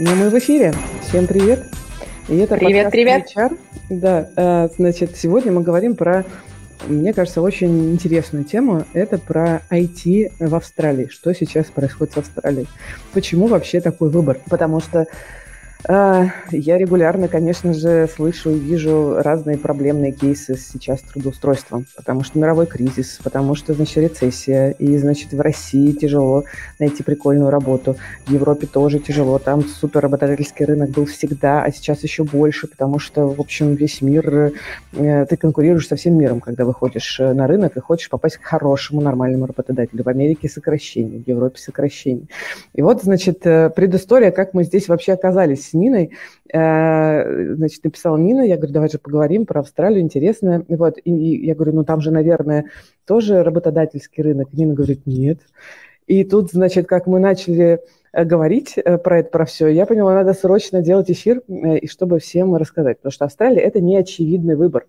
Ну, мы в эфире. Всем привет. И это привет, привет. HR. Да, э, значит, сегодня мы говорим про, мне кажется, очень интересную тему. Это про IT в Австралии. Что сейчас происходит в Австралии? Почему вообще такой выбор? Потому что я регулярно, конечно же, слышу и вижу разные проблемные кейсы сейчас с трудоустройством, потому что мировой кризис, потому что, значит, рецессия, и, значит, в России тяжело найти прикольную работу, в Европе тоже тяжело, там супер работодательский рынок был всегда, а сейчас еще больше, потому что, в общем, весь мир, э, ты конкурируешь со всем миром, когда выходишь э, на рынок и хочешь попасть к хорошему, нормальному работодателю. В Америке сокращение, в Европе сокращение. И вот, значит, э, предыстория, как мы здесь вообще оказались с Ниной. Э, значит, написала Нина, я говорю, давай же поговорим про Австралию, интересно. Вот, и я говорю, ну там же, наверное, тоже работодательский рынок. Нина говорит, нет. И тут, значит, как мы начали э, говорить э, про это, про все, я поняла, надо срочно делать эфир, и чтобы всем рассказать, потому что Австралия – это не очевидный выбор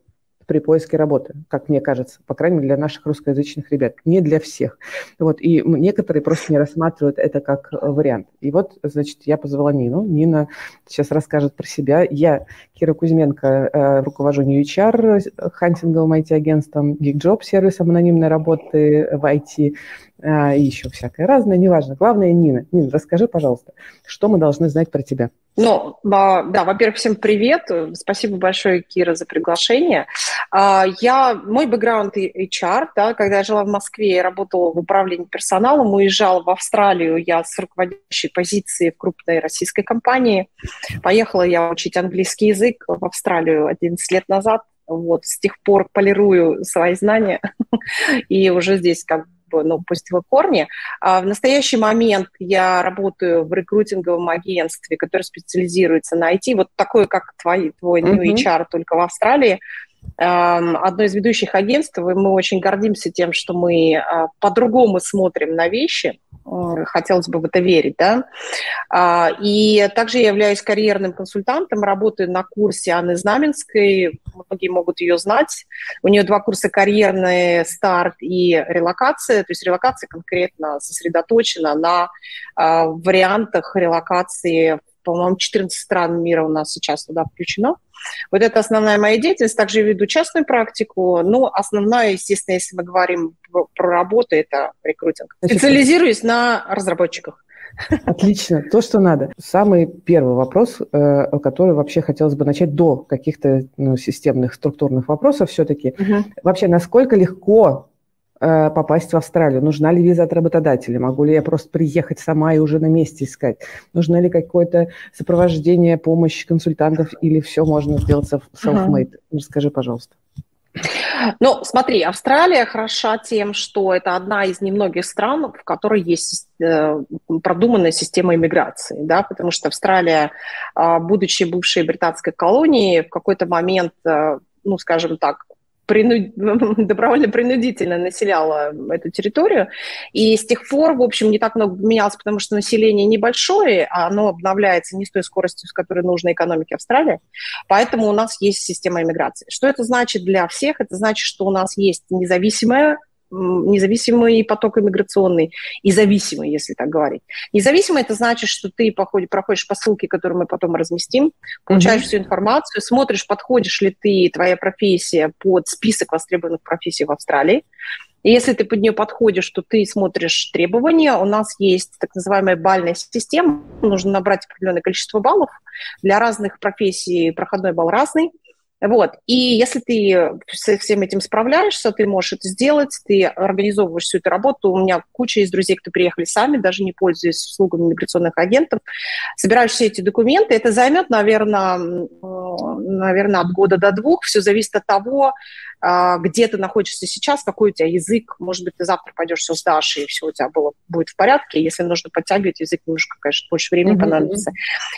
при поиске работы, как мне кажется, по крайней мере, для наших русскоязычных ребят, не для всех. Вот, и некоторые просто не рассматривают это как э, вариант. И вот, значит, я позвала Нину. Нина сейчас расскажет про себя. Я, Кира Кузьменко, э, руковожу New HR, хантинговым IT-агентством, GeekJob, сервисом анонимной работы в IT, и еще всякое разное, неважно. Главное, Нина. Нина, расскажи, пожалуйста, что мы должны знать про тебя? Ну, да, во-первых, всем привет. Спасибо большое, Кира, за приглашение. А, я, мой бэкграунд HR, да, когда я жила в Москве, я работала в управлении персоналом, уезжала в Австралию, я с руководящей позиции в крупной российской компании. Поехала я учить английский язык в Австралию 11 лет назад. Вот, с тех пор полирую свои знания и уже здесь как ну, пустила корни. А в настоящий момент я работаю в рекрутинговом агентстве, которое специализируется на IT, вот такое, как твой, твой New HR, только в Австралии одно из ведущих агентств, и мы очень гордимся тем, что мы а, по-другому смотрим на вещи, хотелось бы в это верить, да. А, и также я являюсь карьерным консультантом, работаю на курсе Анны Знаменской, многие могут ее знать. У нее два курса карьерный старт и релокация, то есть релокация конкретно сосредоточена на а, вариантах релокации по-моему, 14 стран мира у нас сейчас туда включено. Вот это основная моя деятельность. Также я веду частную практику. Но основная, естественно, если мы говорим про, про работу, это рекрутинг. Специализируюсь на разработчиках. Отлично, то, что надо. Самый первый вопрос, э, который вообще хотелось бы начать до каких-то ну, системных структурных вопросов все-таки. Угу. Вообще, насколько легко попасть в Австралию? Нужна ли виза от работодателя? Могу ли я просто приехать сама и уже на месте искать? Нужно ли какое-то сопровождение, помощь консультантов или все можно сделать self-made? Uh-huh. Расскажи, пожалуйста. Ну, смотри, Австралия хороша тем, что это одна из немногих стран, в которой есть э, продуманная система иммиграции, да, потому что Австралия, э, будучи бывшей британской колонией, в какой-то момент, э, ну, скажем так, принуд... добровольно-принудительно населяла эту территорию. И с тех пор, в общем, не так много менялось, потому что население небольшое, а оно обновляется не с той скоростью, с которой нужно экономике Австралии. Поэтому у нас есть система иммиграции. Что это значит для всех? Это значит, что у нас есть независимая независимый поток иммиграционный и зависимый, если так говорить. Независимый это значит, что ты проходишь по ссылке, которую мы потом разместим, получаешь mm-hmm. всю информацию, смотришь, подходишь ли ты, твоя профессия под список востребованных профессий в Австралии. И если ты под нее подходишь, то ты смотришь требования. У нас есть так называемая бальная система. Нужно набрать определенное количество баллов. Для разных профессий проходной балл разный. Вот. И если ты со всем этим справляешься, ты можешь это сделать, ты организовываешь всю эту работу. У меня куча из друзей, кто приехали сами, даже не пользуясь услугами миграционных агентов. Собираешь все эти документы. Это займет, наверное, наверное, от года до двух. Все зависит от того, где ты находишься сейчас, какой у тебя язык. Может быть, ты завтра пойдешь все сдашь, и все у тебя было, будет в порядке. Если нужно подтягивать язык, немножко, конечно, больше времени mm-hmm. понадобится.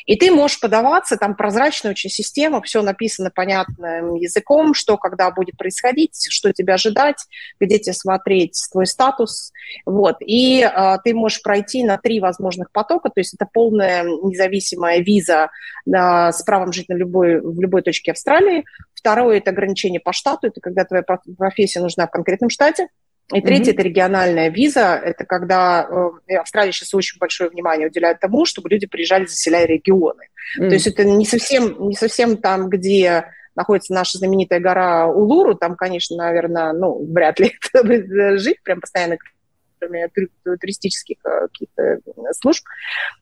И ты можешь подаваться, там прозрачная очень система, все написано понятным языком, что когда будет происходить, что тебе ожидать, где тебе смотреть твой статус. Вот. И э, ты можешь пройти на три возможных потока, то есть это полная независимая виза э, с правом жить на любой, в любой точке Австралии. Второе – это ограничение по штату, это когда твоя профессия нужна в конкретном штате. И третье mm-hmm. – это региональная виза. Это когда э, Австралия сейчас очень большое внимание уделяет тому, чтобы люди приезжали, заселяя регионы. Mm-hmm. То есть это не совсем, не совсем там, где находится наша знаменитая гора Улуру, там, конечно, наверное, ну, вряд ли жить прям постоянно кроме туристических э, каких-то э, служб.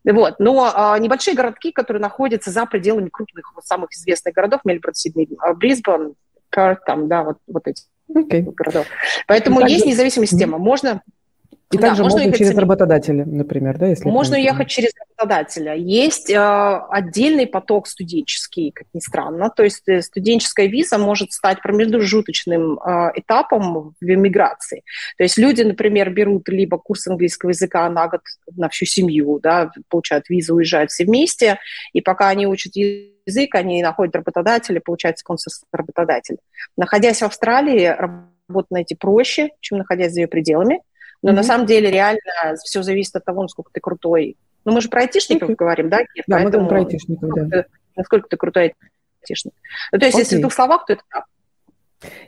Вот. Но а, небольшие городки, которые находятся за пределами крупных, самых известных городов, Мельбурн, Сидней, Брисбен, Карт, там, да, вот, вот эти okay. городов. Поэтому есть независимая система. Можно и да, также можно, можно через работодателя, например, да, если можно ехать через работодателя. Есть э, отдельный поток студенческий, как ни странно. То есть э, студенческая виза может стать промежуточным э, этапом в эмиграции. То есть люди, например, берут либо курс английского языка на год на всю семью, да, получают визу, уезжают все вместе, и пока они учат язык, они находят работодателя, получают спонсор работодателя. Находясь в Австралии, работу найти проще, чем находясь за ее пределами. Но mm-hmm. на самом деле реально все зависит от того, насколько ты крутой. Ну, мы же про айтишников okay. говорим, да, Кир? Да, Поэтому, мы говорим про айтишников, да. Насколько ты крутой айтишник. Ну, то есть, okay. если в двух словах, то это так.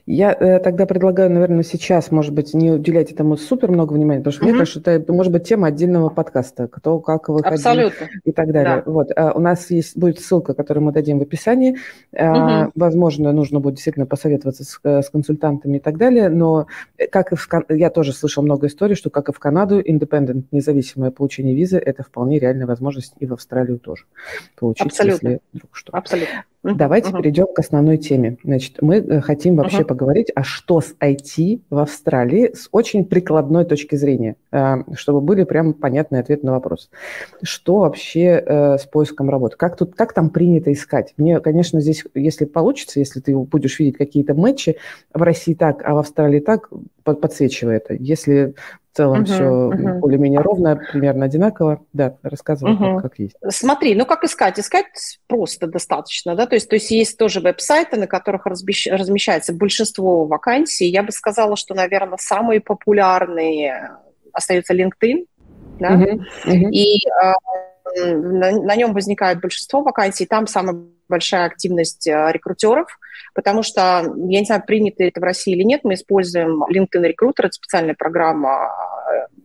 Я э, тогда предлагаю, наверное, сейчас, может быть, не уделять этому супер много внимания, потому что mm-hmm. мне кажется, это может быть тема отдельного подкаста, кто как выходил Абсолютно. и так далее. Да. Вот, а у нас есть будет ссылка, которую мы дадим в описании. Mm-hmm. Возможно, нужно будет действительно посоветоваться с, э, с консультантами и так далее, но э, как и в я тоже слышал много историй, что как и в Канаду, independent, независимое получение визы, это вполне реальная возможность и в Австралию тоже получить, Абсолютно. если вдруг что. Абсолютно. Давайте uh-huh. перейдем к основной теме. Значит, мы э, хотим вообще uh-huh. поговорить, а что с IT в Австралии с очень прикладной точки зрения, э, чтобы были прям понятные ответы на вопрос. Что вообще э, с поиском работы? Как, тут, как там принято искать? Мне, конечно, здесь, если получится, если ты будешь видеть какие-то матчи, в России так, а в Австралии так, подсвечивай это. Если в целом uh-huh, все uh-huh. более-менее ровно, примерно одинаково. Да, рассказывай, uh-huh. как, как есть. Смотри, ну как искать? Искать просто достаточно, да, то есть, то есть есть тоже веб-сайты, на которых размещается большинство вакансий. Я бы сказала, что, наверное, самые популярные остаются LinkedIn, да, uh-huh, uh-huh. и э, на, на нем возникает большинство вакансий, там самая большая активность э, рекрутеров, потому что, я не знаю, принято это в России или нет, мы используем LinkedIn Recruiter, это специальная программа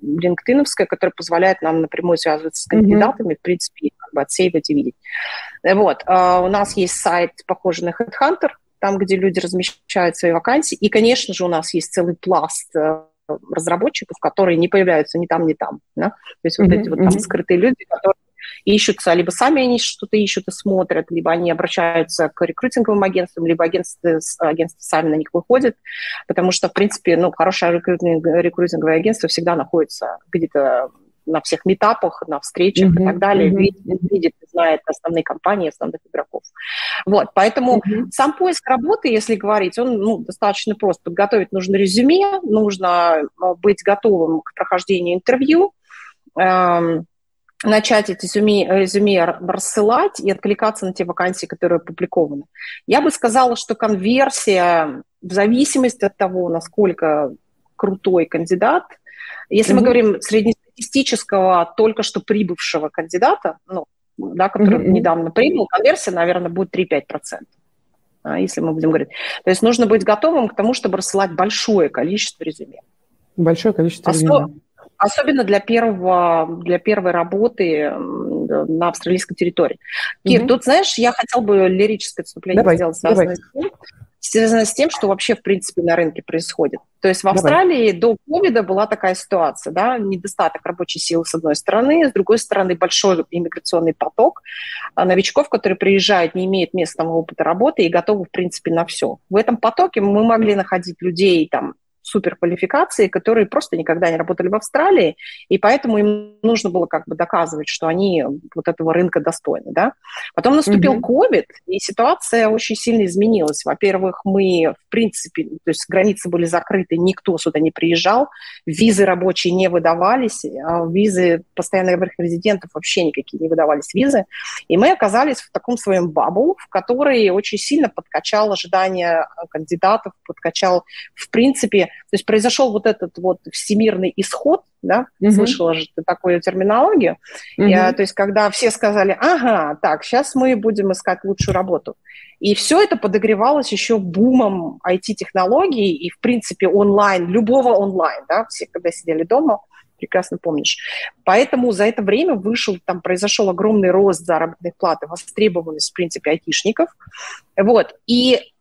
LinkedIn, э, которая позволяет нам напрямую связываться с кандидатами, mm-hmm. в принципе, как бы отсеивать и видеть. Вот. А у нас есть сайт, похожий на Headhunter, там, где люди размещают свои вакансии. И, конечно же, у нас есть целый пласт э, разработчиков, которые не появляются ни там, ни там. Да? То есть mm-hmm. вот эти вот там скрытые люди, которые ищутся, либо сами они что-то ищут и смотрят, либо они обращаются к рекрутинговым агентствам, либо агентства, агентства сами на них выходят, потому что, в принципе, ну, хорошее рекрутинговое агентство всегда находится где-то на всех метапах, на встречах mm-hmm. и так далее, mm-hmm. видит, видит, знает основные компании, основных игроков. Вот, поэтому mm-hmm. сам поиск работы, если говорить, он ну, достаточно прост. Подготовить нужно резюме, нужно а, быть готовым к прохождению интервью, эм, начать эти резюме, резюме рассылать и откликаться на те вакансии, которые опубликованы. Я бы сказала, что конверсия в зависимости от того, насколько крутой кандидат, если mm-hmm. мы говорим среднестатистического, только что прибывшего кандидата, ну, да, который mm-hmm. недавно прибыл, конверсия, наверное, будет 3-5%, а, если мы будем говорить. То есть нужно быть готовым к тому, чтобы рассылать большое количество резюме. Большое количество резюме. Особенно для, первого, для первой работы на австралийской территории. Кир, угу. тут, знаешь, я хотел бы лирическое отступление давай, сделать, связанное давай. с, тем, связанное с тем, что вообще, в принципе, на рынке происходит. То есть в Австралии давай. до ковида была такая ситуация, да, недостаток рабочей силы с одной стороны, с другой стороны большой иммиграционный поток а, новичков, которые приезжают, не имеют местного опыта работы и готовы, в принципе, на все. В этом потоке мы могли находить людей там суперквалификации, которые просто никогда не работали в Австралии, и поэтому им нужно было как бы доказывать, что они вот этого рынка достойны, да. Потом наступил COVID, mm-hmm. и ситуация очень сильно изменилась. Во-первых, мы, в принципе, то есть границы были закрыты, никто сюда не приезжал, визы рабочие не выдавались, а визы постоянных резидентов вообще никакие не выдавались визы, и мы оказались в таком своем бабу, в который очень сильно подкачал ожидания кандидатов, подкачал, в принципе, есть произошел вот этот вот всемирный исход, да, угу. слышала же ты такую терминологию, угу. Я, то есть когда все сказали, ага, так, сейчас мы будем искать лучшую работу. И все это подогревалось еще бумом IT-технологий и, в принципе, онлайн, любого онлайн, да, все когда сидели дома, прекрасно помнишь. Поэтому за это время вышел, там произошел огромный рост заработной платы, востребованность, в принципе, айтишников. Вот. И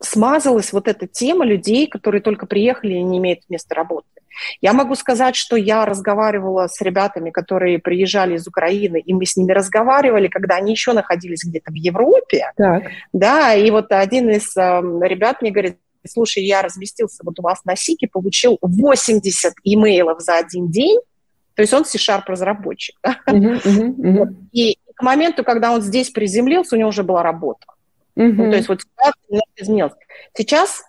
смазалась вот эта тема людей, которые только приехали и не имеют места работы. Я могу сказать, что я разговаривала с ребятами, которые приезжали из Украины, и мы с ними разговаривали, когда они еще находились где-то в Европе. Так. Да, и вот один из э, ребят мне говорит, слушай, я разместился вот у вас на СИКе, получил 80 имейлов за один день, то есть он C-Sharp разработчик. Uh-huh, uh-huh, uh-huh. И к моменту, когда он здесь приземлился, у него уже была работа. Uh-huh. Ну, то есть вот ситуация изменилась. Сейчас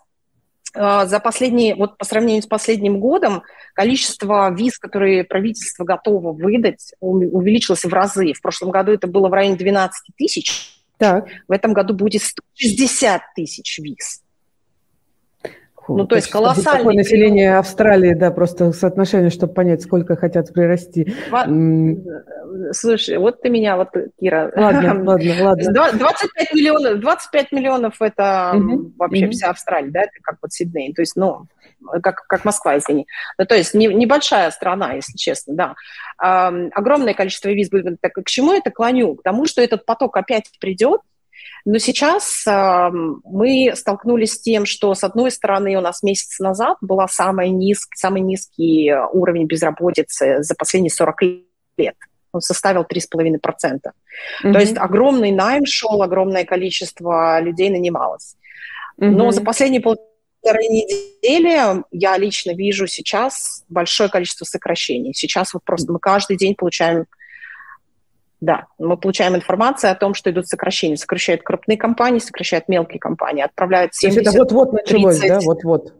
э, за последние, вот по сравнению с последним годом, количество виз, которые правительство готово выдать, увеличилось в разы. В прошлом году это было в районе 12 тысяч. Так. В этом году будет 160 тысяч виз. Ну, то есть колоссальное... Такое население Австралии, да, просто соотношение, чтобы понять, сколько хотят прирасти. Слушай, вот ты меня, вот, Кира... Ладно, ладно, ладно. 25 миллионов, 25 миллионов это угу, вообще угу. вся Австралия, да, это как вот Сидней, то есть, ну, как, как Москва, извини. Ну, то есть не, небольшая страна, если честно, да. А, огромное количество виз будет. Так, к чему это клоню? К тому, что этот поток опять придет, но сейчас э, мы столкнулись с тем, что, с одной стороны, у нас месяц назад был самый, низ, самый низкий уровень безработицы за последние 40 лет. Он составил 3,5%. Mm-hmm. То есть огромный найм шел, огромное количество людей нанималось. Mm-hmm. Но за последние полторы недели я лично вижу сейчас большое количество сокращений. Сейчас вот просто мы каждый день получаем да, мы получаем информацию о том, что идут сокращения. Сокращают крупные компании, сокращают мелкие компании, отправляют 70, То есть это вот-вот началось, 30. да, вот-вот?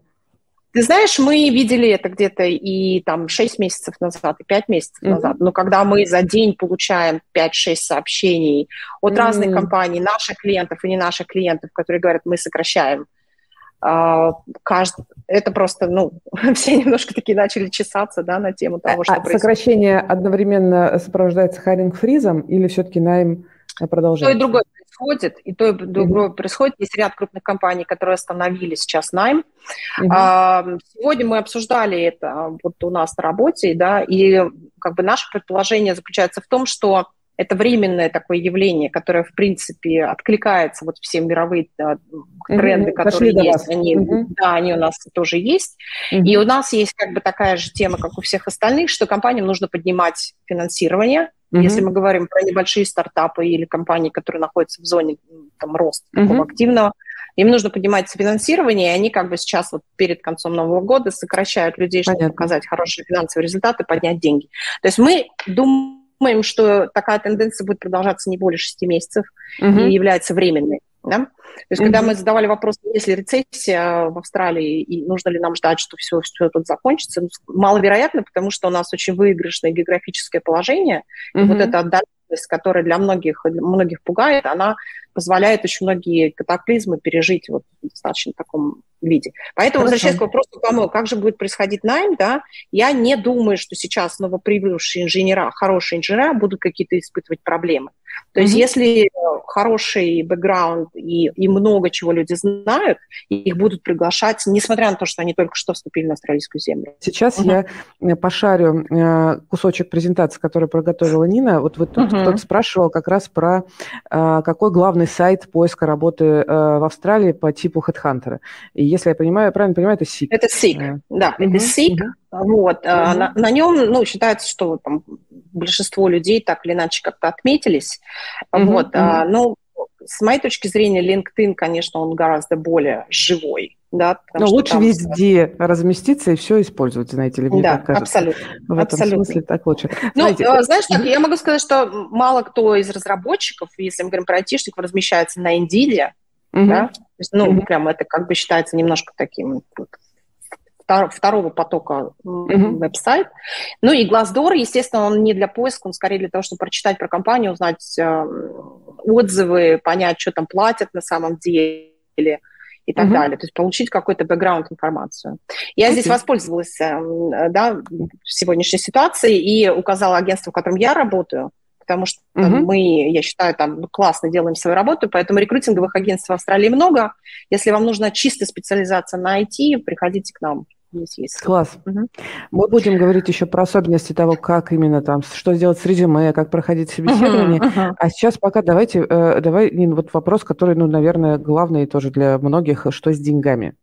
Ты знаешь, мы видели это где-то и там 6 месяцев назад, и 5 месяцев mm-hmm. назад. Но когда мы за день получаем 5-6 сообщений от mm-hmm. разных компаний, наших клиентов и не наших клиентов, которые говорят, мы сокращаем каждый, это просто, ну, все немножко такие начали чесаться, да, на тему того, что а происходит. сокращение одновременно сопровождается hiring freeze ом или все-таки найм продолжается? То и другое происходит, и то и другое mm-hmm. происходит. Есть ряд крупных компаний, которые остановили сейчас найм. Mm-hmm. А, сегодня мы обсуждали это вот у нас на работе, да, и как бы наше предположение заключается в том, что это временное такое явление, которое, в принципе, откликается вот все мировые да, тренды, mm-hmm. которые Пошли есть. Они, mm-hmm. Да, они у нас тоже есть. Mm-hmm. И у нас есть как бы такая же тема, как у всех остальных, что компаниям нужно поднимать финансирование. Mm-hmm. Если мы говорим про небольшие стартапы или компании, которые находятся в зоне там, роста mm-hmm. такого активного, им нужно поднимать финансирование, и они как бы сейчас вот перед концом Нового года сокращают людей, чтобы Понятно. показать хорошие финансовые результаты, поднять деньги. То есть мы думаем думаем, что такая тенденция будет продолжаться не более 6 месяцев угу. и является временной. Да? То есть, mm-hmm. когда мы задавали вопрос, есть ли рецессия в Австралии и нужно ли нам ждать, что все, все тут закончится, ну, маловероятно, потому что у нас очень выигрышное географическое положение, mm-hmm. и вот эта отдаленность, которая для многих, для многих пугает, она позволяет очень многие катаклизмы пережить вот в достаточно таком виде. Поэтому, Хорошо. возвращаясь к вопросу, кому, как же будет происходить найм, да, я не думаю, что сейчас новоприбывшие инженера, хорошие инженера будут какие-то испытывать проблемы. То mm-hmm. есть если хороший бэкграунд и, и много чего люди знают, их будут приглашать, несмотря на то, что они только что вступили на австралийскую землю. Сейчас mm-hmm. я пошарю э, кусочек презентации, который проготовила Нина. Вот, вот тут mm-hmm. кто-то спрашивал как раз про э, какой главный сайт поиска работы э, в Австралии по типу HeadHunter. И если я понимаю, правильно понимаю, это SIG. Это SIG, yeah. да, mm-hmm. это SIG. Mm-hmm. Вот, mm-hmm. на, на нем, ну, считается, что там большинство людей так или иначе как-то отметились. Mm-hmm. Вот, mm-hmm. ну, с моей точки зрения, LinkedIn, конечно, он гораздо более живой. Да, Но лучше там... везде разместиться и все использовать, знаете ли, мне да, так кажется. абсолютно. В этом абсолютно. смысле так лучше. Ну, знаете, э, знаешь, так, я могу сказать, что мало кто из разработчиков, если мы говорим про айтишников, размещается на Indeed, uh-huh. да, то есть, ну, uh-huh. прям это как бы считается немножко таким вот, второго потока mm-hmm. веб-сайт. Ну и Glassdoor, естественно, он не для поиска, он скорее для того, чтобы прочитать про компанию, узнать э, отзывы, понять, что там платят на самом деле. и так угу. далее. То есть получить какой-то бэкграунд информацию. Я okay. здесь воспользовалась да, сегодняшней ситуацией и указала агентство, в котором я работаю, потому что угу. мы, я считаю, там классно делаем свою работу, поэтому рекрутинговых агентств в Австралии много. Если вам нужна чистая специализация на IT, приходите к нам. Есть. Класс. Угу. Мы будем говорить еще про особенности того, как именно там, что сделать с резюме, как проходить собеседование. Угу. А сейчас пока давайте, э, давай, Нин, вот вопрос, который, ну, наверное, главный тоже для многих, что с деньгами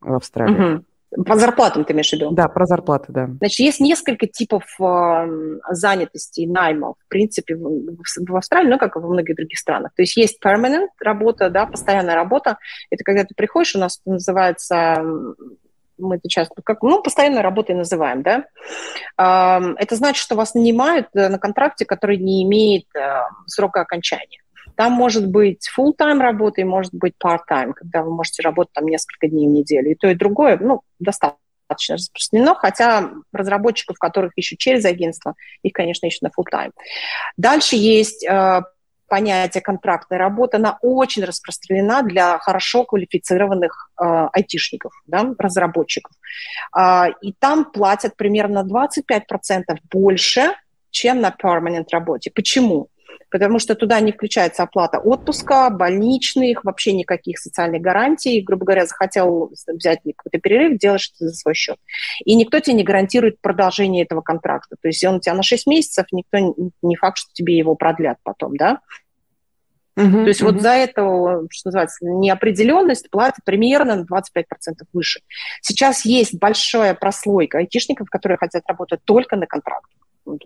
в Австралии? Угу. По зарплатам ты имеешь в виду? Да, про зарплаты, да. Значит, есть несколько типов э, занятости, найма, в принципе, в, в Австралии, ну, как и во многих других странах. То есть есть permanent работа, да, постоянная работа. Это когда ты приходишь, у нас это называется мы это часто как, ну, постоянной работой называем, да, это значит, что вас нанимают э, на контракте, который не имеет э, срока окончания. Там может быть full-time работа и может быть part-time, когда вы можете работать там несколько дней в неделю. И то, и другое, ну, достаточно распространено, хотя разработчиков, которых ищут через агентство, их, конечно, ищут на full-time. Дальше есть э, понятие контрактная работа, она очень распространена для хорошо квалифицированных э, айтишников, да, разработчиков. Э, и там платят примерно 25% больше, чем на permanent работе. Почему? Потому что туда не включается оплата отпуска, больничных, вообще никаких социальных гарантий. Грубо говоря, захотел взять какой-то перерыв, делаешь это за свой счет. И никто тебе не гарантирует продолжение этого контракта. То есть он у тебя на 6 месяцев, никто не факт, что тебе его продлят потом, да? Uh-huh, То есть uh-huh. вот за эту, что называется, неопределенность платят примерно на 25% выше. Сейчас есть большая прослойка айтишников, которые хотят работать только на контракт.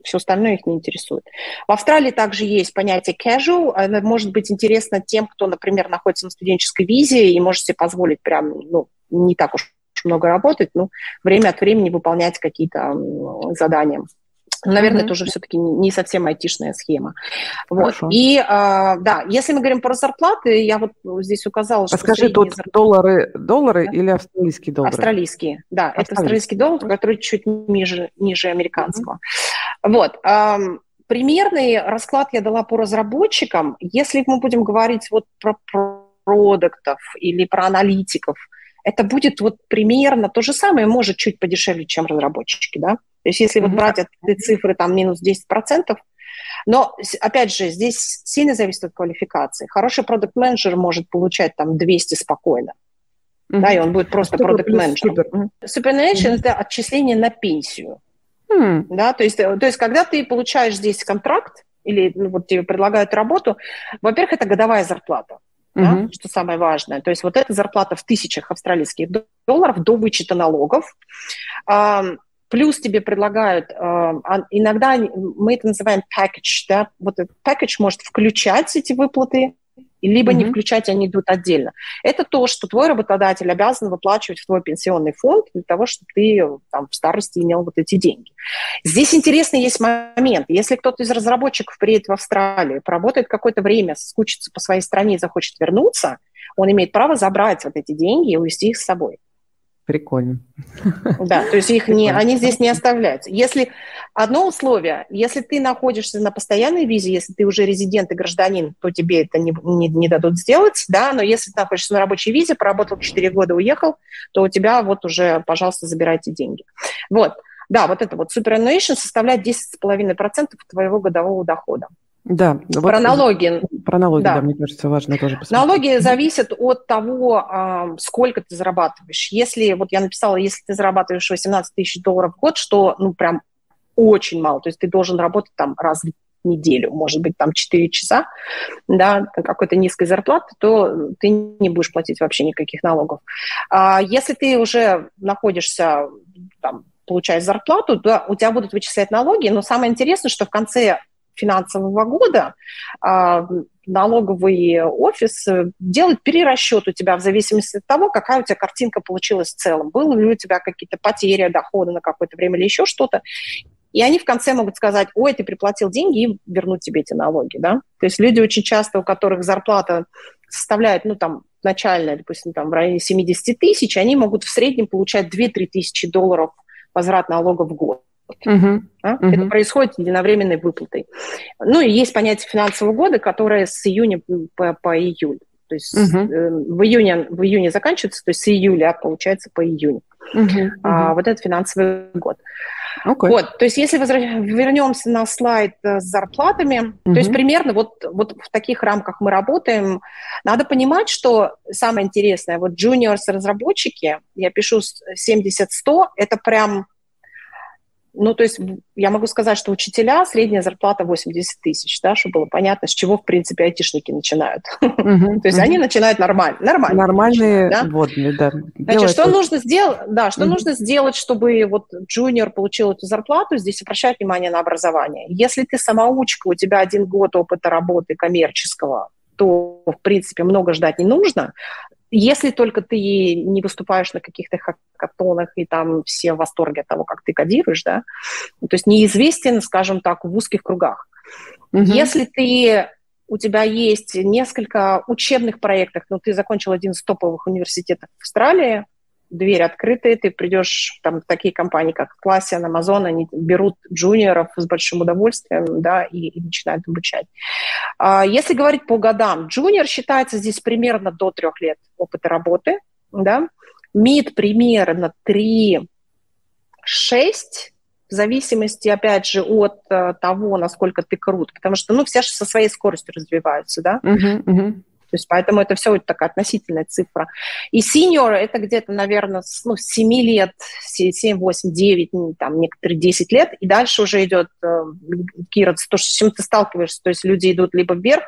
Все остальное их не интересует. В Австралии также есть понятие casual. Оно может быть интересно тем, кто, например, находится на студенческой визе и может себе позволить прям, ну, не так уж много работать, но время от времени выполнять какие-то задания. Наверное, mm-hmm. это уже все-таки не совсем айтишная схема. Вот. И а, да, если мы говорим про зарплаты, я вот здесь указала, что... А скажи, тут зарплаты... доллары, доллары да? или австралийские доллары? Австралийские, да. Австралийские. Это австралийский доллар, который чуть ниже, ниже американского. Mm-hmm. Вот. Um, примерный расклад я дала по разработчикам. Если мы будем говорить вот про продуктов или про аналитиков, это будет вот примерно то же самое, может чуть подешевле, чем разработчики, да. То есть если mm-hmm. вот брать эти цифры там минус 10%, но, опять же, здесь сильно зависит от квалификации. Хороший продукт-менеджер может получать там 200 спокойно. Mm-hmm. Да, и он будет просто продукт-менеджером. Супернейшн mm-hmm. – это отчисление на пенсию. Mm-hmm. Да, то есть, то есть, когда ты получаешь здесь контракт, или ну, вот тебе предлагают работу, во-первых, это годовая зарплата. Mm-hmm. Да, что самое важное. То есть вот эта зарплата в тысячах австралийских долларов до вычета налогов. Плюс тебе предлагают, иногда мы это называем package, да, вот этот package может включать эти выплаты, либо mm-hmm. не включать, они идут отдельно. Это то, что твой работодатель обязан выплачивать в твой пенсионный фонд для того, чтобы ты там, в старости имел вот эти деньги. Здесь интересный есть момент. Если кто-то из разработчиков приедет в Австралию, поработает какое-то время, скучится по своей стране и захочет вернуться, он имеет право забрать вот эти деньги и увезти их с собой. Прикольно. Да, то есть их не, они здесь не оставляются. Если одно условие, если ты находишься на постоянной визе, если ты уже резидент и гражданин, то тебе это не, не, не дадут сделать, да, но если ты находишься на рабочей визе, поработал 4 года, уехал, то у тебя вот уже, пожалуйста, забирайте деньги. Вот, да, вот это вот superannuation составляет 10,5% твоего годового дохода. Да. Про вот, налоги. Про налоги, да. да, мне кажется, важно тоже посмотреть. Налоги зависят от того, сколько ты зарабатываешь. Если, вот я написала, если ты зарабатываешь 18 тысяч долларов в год, что, ну, прям очень мало, то есть ты должен работать там раз в неделю, может быть, там 4 часа, да, какой-то низкой зарплаты, то ты не будешь платить вообще никаких налогов. А если ты уже находишься, там, получаешь зарплату, да, у тебя будут вычислять налоги, но самое интересное, что в конце финансового года а, налоговый офис делает перерасчет у тебя в зависимости от того, какая у тебя картинка получилась в целом. Были ли у тебя какие-то потери дохода на какое-то время или еще что-то. И они в конце могут сказать, ой, ты приплатил деньги и вернуть тебе эти налоги. Да? То есть люди очень часто, у которых зарплата составляет, ну, там, начальная, допустим, там, в районе 70 тысяч, они могут в среднем получать 2-3 тысячи долларов возврат налога в год. Uh-huh. Да? Uh-huh. Это происходит единовременной выплатой. Ну и есть понятие финансового года, которое с июня по, по июль. То есть uh-huh. в, июне, в июне заканчивается, то есть с июля, получается, по июнь. Uh-huh. Uh-huh. А, вот этот финансовый год. Okay. Вот, то есть если возвращ... вернемся на слайд э, с зарплатами, uh-huh. то есть примерно вот, вот в таких рамках мы работаем. Надо понимать, что самое интересное, вот juniors-разработчики, я пишу 70-100, это прям ну, то есть я могу сказать, что учителя средняя зарплата 80 тысяч, да, чтобы было понятно, с чего, в принципе, айтишники начинают. То есть они начинают нормально. Нормально. Нормальные водные, да. Значит, что нужно сделать, да, что нужно сделать, чтобы вот джуниор получил эту зарплату, здесь обращать внимание на образование. Если ты самоучка, у тебя один год опыта работы коммерческого, то, в принципе, много ждать не нужно. Если только ты не выступаешь на каких-то хакатонах, и там все в восторге от того, как ты кодируешь, да, то есть неизвестен, скажем так, в узких кругах. Угу. Если ты у тебя есть несколько учебных проектов, но ты закончил один из топовых университетов в Австралии, дверь открытая, ты придешь, там, такие компании, как Atlassian, Amazon, они берут джуниоров с большим удовольствием, да, и, и начинают обучать. А, если говорить по годам, джуниор считается здесь примерно до трех лет опыта работы, да, мид примерно 3-6, в зависимости, опять же, от uh, того, насколько ты крут, потому что, ну, все же со своей скоростью развиваются, да. Uh-huh, uh-huh. То есть поэтому это все такая относительная цифра. И senior это где-то, наверное, с, ну, с 7 лет, 7, 8, 9, там некоторые 10 лет, и дальше уже идет, э, Кира, то, с чем ты сталкиваешься, то есть люди идут либо вверх,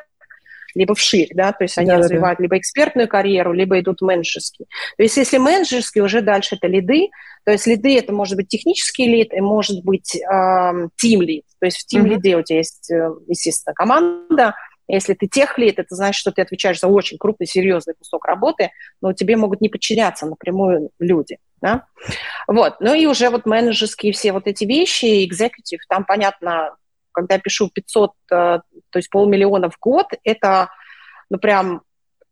либо вширь, да, то есть они да, развивают да. либо экспертную карьеру, либо идут менеджерские. То есть если менеджерские, уже дальше это лиды, то есть лиды это может быть технический лид, и может быть э, team lead, то есть в team лиде mm-hmm. у тебя есть, э, естественно, команда, если ты тех лид, это значит, что ты отвечаешь за очень крупный, серьезный кусок работы, но тебе могут не подчиняться напрямую люди. Да? Вот. Ну и уже вот менеджерские все вот эти вещи, экзекутив, там понятно, когда я пишу 500, э, то есть полмиллиона в год, это ну прям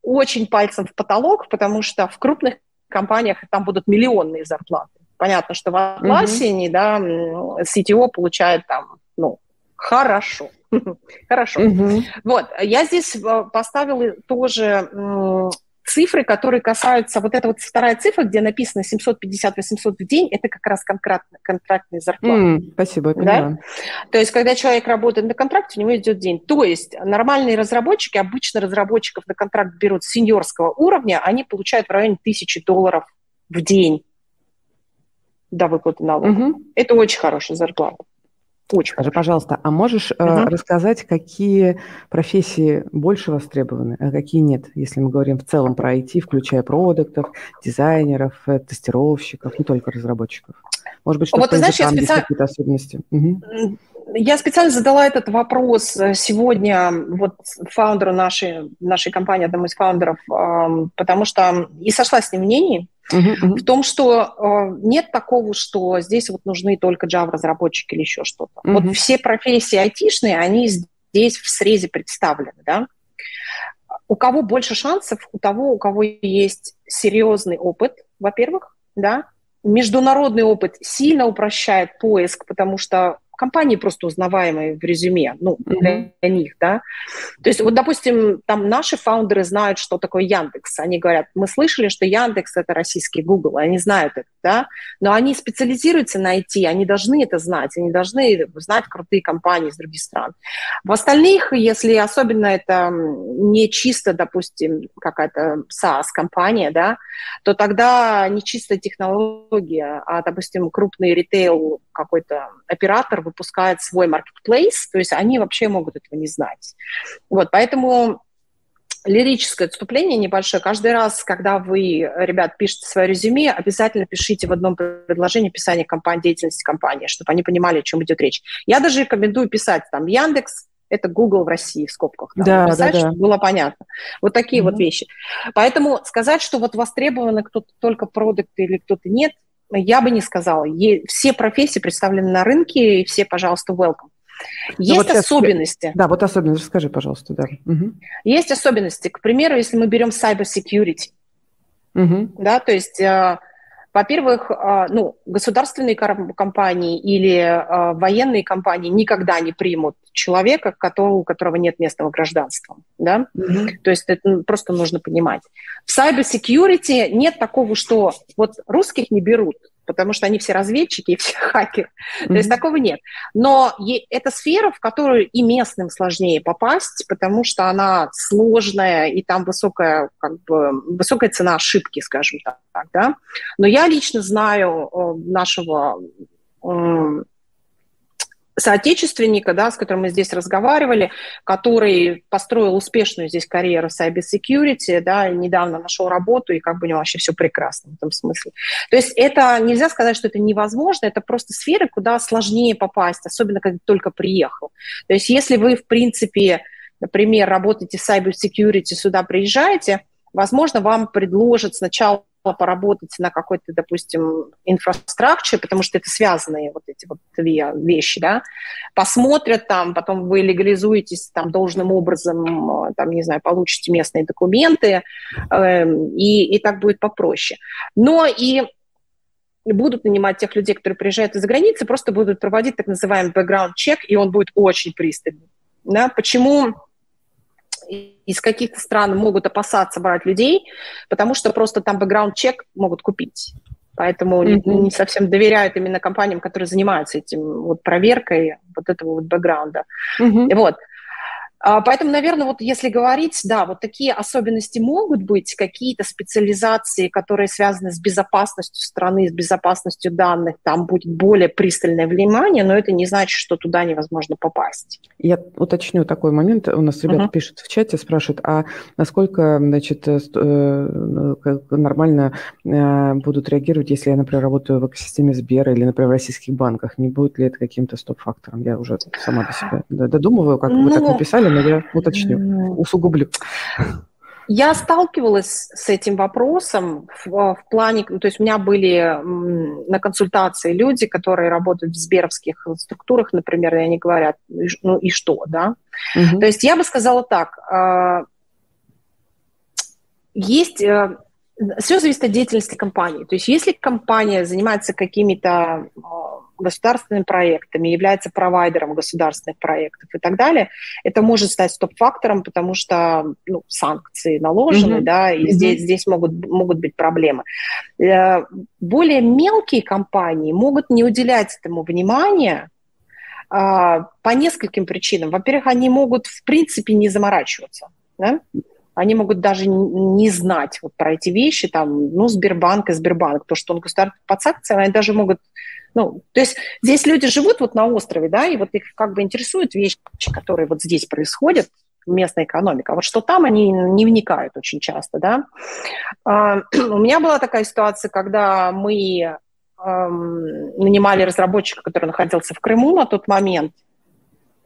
очень пальцем в потолок, потому что в крупных компаниях там будут миллионные зарплаты. Понятно, что в Atlassian, mm-hmm. да, CTO получает там, ну, хорошо. Хорошо. Угу. Вот, я здесь э, поставила тоже цифры, которые касаются, вот эта вот вторая цифра, где написано 750-800 в день, это как раз контракт, контрактные зарплаты. Mm, спасибо, я поняла. Да? То есть, когда человек работает на контракте, у него идет день. То есть, нормальные разработчики, обычно разработчиков на контракт берут сеньорского уровня, они получают в районе тысячи долларов в день до выплаты налогов. Угу. Это очень хорошая зарплата. Очень Скажи, пожалуйста, а можешь угу. рассказать, какие профессии больше востребованы, а какие нет, если мы говорим в целом про IT, включая продуктов, дизайнеров, э, тестировщиков, не только разработчиков? Может быть, что-то вот, знаешь, я специально... какие-то особенности? Угу. Я специально задала этот вопрос э, сегодня вот фаундеру нашей, нашей компании, одному из фаундеров, потому что и сошла с ним мнений, в том, что э, нет такого, что здесь вот нужны только Java-разработчики или еще что-то. Вот все профессии айтишные, они здесь в срезе представлены, да. У кого больше шансов? У того, у кого есть серьезный опыт, во-первых, да. Международный опыт сильно упрощает поиск, потому что компании просто узнаваемые в резюме, ну, mm-hmm. для них, да. То есть, вот, допустим, там наши фаундеры знают, что такое Яндекс. Они говорят, мы слышали, что Яндекс – это российский Google, они знают это, да, но они специализируются на IT, они должны это знать, они должны знать крутые компании из других стран. В остальных, если особенно это не чисто, допустим, какая-то SaaS-компания, да, то тогда не чисто технология, а, допустим, крупный ритейл какой-то оператор выпускает свой marketplace, то есть они вообще могут этого не знать. Вот, поэтому лирическое отступление небольшое. Каждый раз, когда вы, ребят, пишете свое резюме, обязательно пишите в одном предложении описание компании, деятельности компании, чтобы они понимали, о чем идет речь. Я даже рекомендую писать там Яндекс, это Google в России в скобках. Там, да, написать, да, да. чтобы было понятно. Вот такие mm-hmm. вот вещи. Поэтому сказать, что вот востребованы кто-то только продукты или кто-то нет, я бы не сказала. все профессии представлены на рынке, и все, пожалуйста, welcome. Ну Есть вот особенности. Да, вот особенности, расскажи, пожалуйста. Да. Угу. Есть особенности. К примеру, если мы берем cyber security, угу. да, то есть э, во-первых, а, ну, государственные компании или а, военные компании никогда не примут человека, у которого нет местного гражданства. Да? Mm-hmm. То есть это просто нужно понимать. В cyber security нет такого, что вот русских не берут, потому что они все разведчики и все хакеры. Mm-hmm. То есть такого нет. Но это сфера, в которую и местным сложнее попасть, потому что она сложная, и там высокая, как бы, высокая цена ошибки, скажем так. Да? Но я лично знаю э, нашего соотечественника, да, с которым мы здесь разговаривали, который построил успешную здесь карьеру в cyber security, да, и недавно нашел работу, и как бы у него вообще все прекрасно в этом смысле. То есть это нельзя сказать, что это невозможно, это просто сферы, куда сложнее попасть, особенно когда только приехал. То есть если вы, в принципе, например, работаете в cyber security, сюда приезжаете, возможно, вам предложат сначала поработать на какой-то, допустим, инфраструктуре, потому что это связанные вот эти вот две вещи, да, посмотрят там, потом вы легализуетесь там должным образом, там, не знаю, получите местные документы, э, и, и так будет попроще. Но и будут нанимать тех людей, которые приезжают из-за границы, просто будут проводить так называемый background-чек, и он будет очень пристальный. Да? Почему из каких-то стран могут опасаться брать людей, потому что просто там бэкграунд-чек могут купить. Поэтому mm-hmm. не, совсем доверяют именно компаниям, которые занимаются этим вот проверкой вот этого вот бэкграунда. Mm-hmm. Вот. А, поэтому, наверное, вот если говорить, да, вот такие особенности могут быть, какие-то специализации, которые связаны с безопасностью страны, с безопасностью данных, там будет более пристальное внимание, но это не значит, что туда невозможно попасть. Я уточню такой момент. У нас ребята uh-huh. пишут в чате, спрашивают, а насколько, значит, э, э, нормально э, будут реагировать, если я, например, работаю в экосистеме Сбера или, например, в российских банках? Не будет ли это каким-то стоп-фактором? Я уже сама до себя додумываю, как ну, вы так ну, написали, но я уточню, усугублю. Я сталкивалась с этим вопросом в, в плане, то есть у меня были на консультации люди, которые работают в сберовских структурах, например, и они говорят, ну и что, да? Угу. То есть я бы сказала так, а, есть, э, все зависит от деятельности компании. То есть если компания занимается какими-то а, государственными проектами, является провайдером государственных проектов и так далее, это может стать стоп-фактором, потому что ну, санкции наложены, mm-hmm. да, и mm-hmm. здесь, здесь могут, могут быть проблемы. Э, более мелкие компании могут не уделять этому внимания, а, по нескольким причинам. Во-первых, они могут, в принципе, не заморачиваться. Да? Они могут даже не знать вот про эти вещи, там, ну, Сбербанк и Сбербанк, то, что он государство под санкциями, они даже могут ну, то есть здесь люди живут вот на острове, да, и вот их как бы интересуют вещи, которые вот здесь происходят, местная экономика. А вот что там, они не вникают очень часто, да. А, у меня была такая ситуация, когда мы нанимали разработчика, который находился в Крыму на тот момент,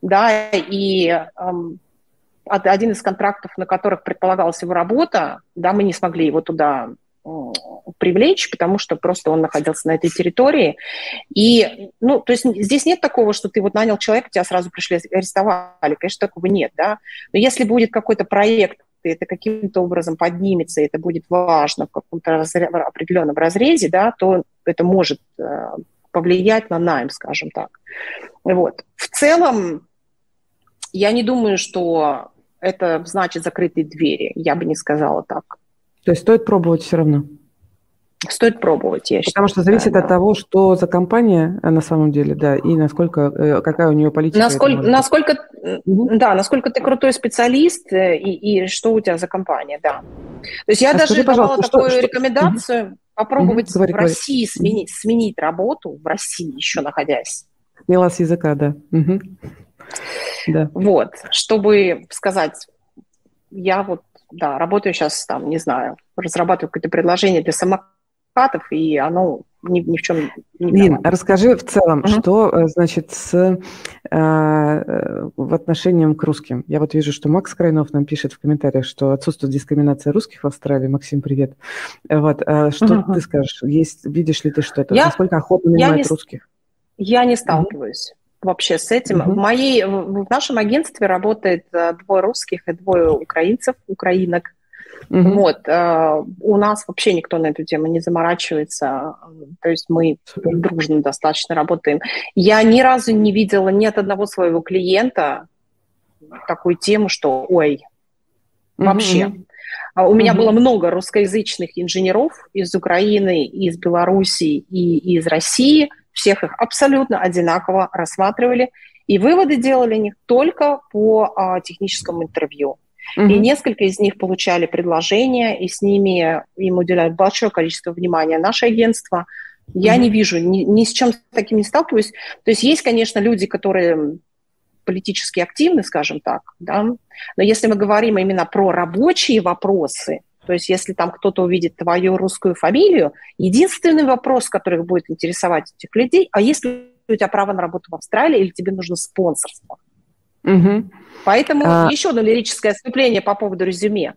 да, и один из контрактов, на которых предполагалась его работа, да, мы не смогли его туда привлечь, потому что просто он находился на этой территории. И, ну, то есть здесь нет такого, что ты вот нанял человека, тебя сразу пришли арестовали. Конечно, такого нет, да. Но если будет какой-то проект, и это каким-то образом поднимется, и это будет важно в каком-то разре- определенном разрезе, да, то это может э, повлиять на найм, скажем так. Вот. В целом, я не думаю, что это значит закрытые двери. Я бы не сказала так. То есть стоит пробовать все равно? Стоит пробовать, я считаю. Потому что зависит да, от да. того, что за компания э, на самом деле, да, и насколько, э, какая у нее политика. Насколько, насколько угу. да, насколько ты крутой специалист э, и, и что у тебя за компания, да. То есть я а даже скажи, давала такую что, рекомендацию угу. попробовать угу. Говори, в России говори. сменить, сменить работу, в России еще находясь. Сняла с языка, да. Угу. да. Вот, чтобы сказать, я вот да, работаю сейчас там, не знаю, разрабатываю какое-то предложение для самокатов, и оно ни, ни в чем не Лин, расскажи в целом, uh-huh. что, э, значит, с, э, э, в отношении к русским. Я вот вижу, что Макс Крайнов нам пишет в комментариях, что отсутствует дискриминация русских в Австралии. Максим, привет. Вот, э, что uh-huh. ты скажешь? Есть, видишь ли ты что-то? Я, Насколько охотно нанимают не, русских? Я не сталкиваюсь. Вообще с этим. Uh-huh. В, моей, в нашем агентстве работает э, двое русских и двое украинцев, украинок. Угу. Вот. Э, у нас вообще никто на эту тему не заморачивается. То есть мы дружно достаточно работаем. Я ни разу не видела ни от одного своего клиента такую тему, что ой, вообще. Угу. У меня угу. было много русскоязычных инженеров из Украины, из Белоруссии и из России. Всех их абсолютно одинаково рассматривали. И выводы делали них только по а, техническому интервью. Mm-hmm. И несколько из них получали предложения, и с ними им уделяют большое количество внимания наше агентство. Я mm-hmm. не вижу, ни, ни с чем таким не сталкиваюсь. То есть есть, конечно, люди, которые политически активны, скажем так, да, но если мы говорим именно про рабочие вопросы, то есть если там кто-то увидит твою русскую фамилию, единственный вопрос, который будет интересовать этих людей, а если у тебя право на работу в Австралии или тебе нужно спонсорство? Угу. Поэтому а... еще одно лирическое отступление по поводу резюме.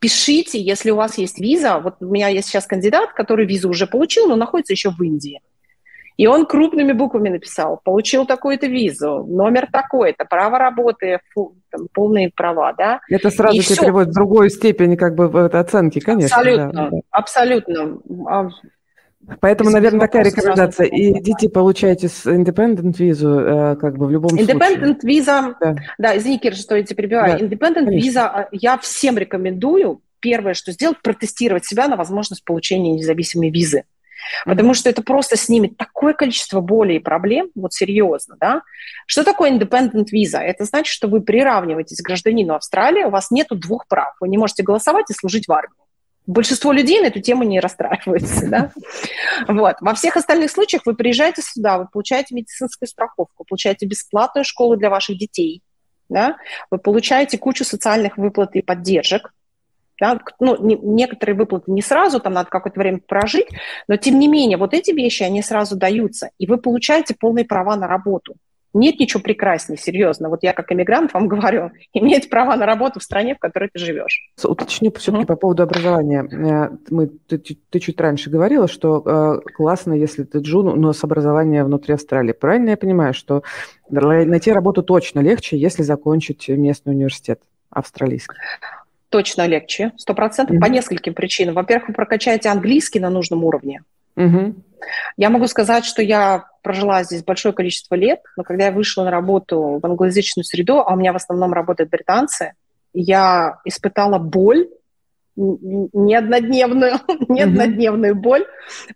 Пишите, если у вас есть виза. Вот у меня есть сейчас кандидат, который визу уже получил, но находится еще в Индии. И он крупными буквами написал, получил такую-то визу, номер такой-то, право работы, фу, там, полные права, да. Это сразу и тебе все. переводит в другую степень как бы оценки, конечно. Абсолютно, да. абсолютно. А Поэтому, наверное, такая рекомендация. И идите, получайте independent визу, э, как бы в любом independent случае. Independent виза, да. да, извини, Кир, что я тебя перебиваю. Да, independent виза я всем рекомендую, первое, что сделать, протестировать себя на возможность получения независимой визы. Потому что это просто снимет такое количество боли и проблем, вот серьезно, да. Что такое independent виза? Это значит, что вы приравниваетесь к гражданину Австралии, у вас нету двух прав. Вы не можете голосовать и служить в армии. Большинство людей на эту тему не расстраивается. Да? Вот. Во всех остальных случаях вы приезжаете сюда, вы получаете медицинскую страховку, получаете бесплатную школу для ваших детей, да? вы получаете кучу социальных выплат и поддержек, да? Ну, не, некоторые выплаты не сразу, там надо какое-то время прожить, но тем не менее вот эти вещи, они сразу даются, и вы получаете полные права на работу. Нет ничего прекраснее, серьезно. Вот я как иммигрант вам говорю, иметь права на работу в стране, в которой ты живешь. Уточню все-таки mm-hmm. по поводу образования. Э, мы, ты, ты чуть раньше говорила, что э, классно, если ты джун, но с образованием внутри Австралии. Правильно я понимаю, что найти работу точно легче, если закончить местный университет австралийский? Точно легче, сто процентов, mm-hmm. по нескольким причинам. Во-первых, вы прокачаете английский на нужном уровне. Mm-hmm. Я могу сказать, что я прожила здесь большое количество лет, но когда я вышла на работу в англоязычную среду, а у меня в основном работают британцы, я испытала боль, не однодневную, не однодневную боль,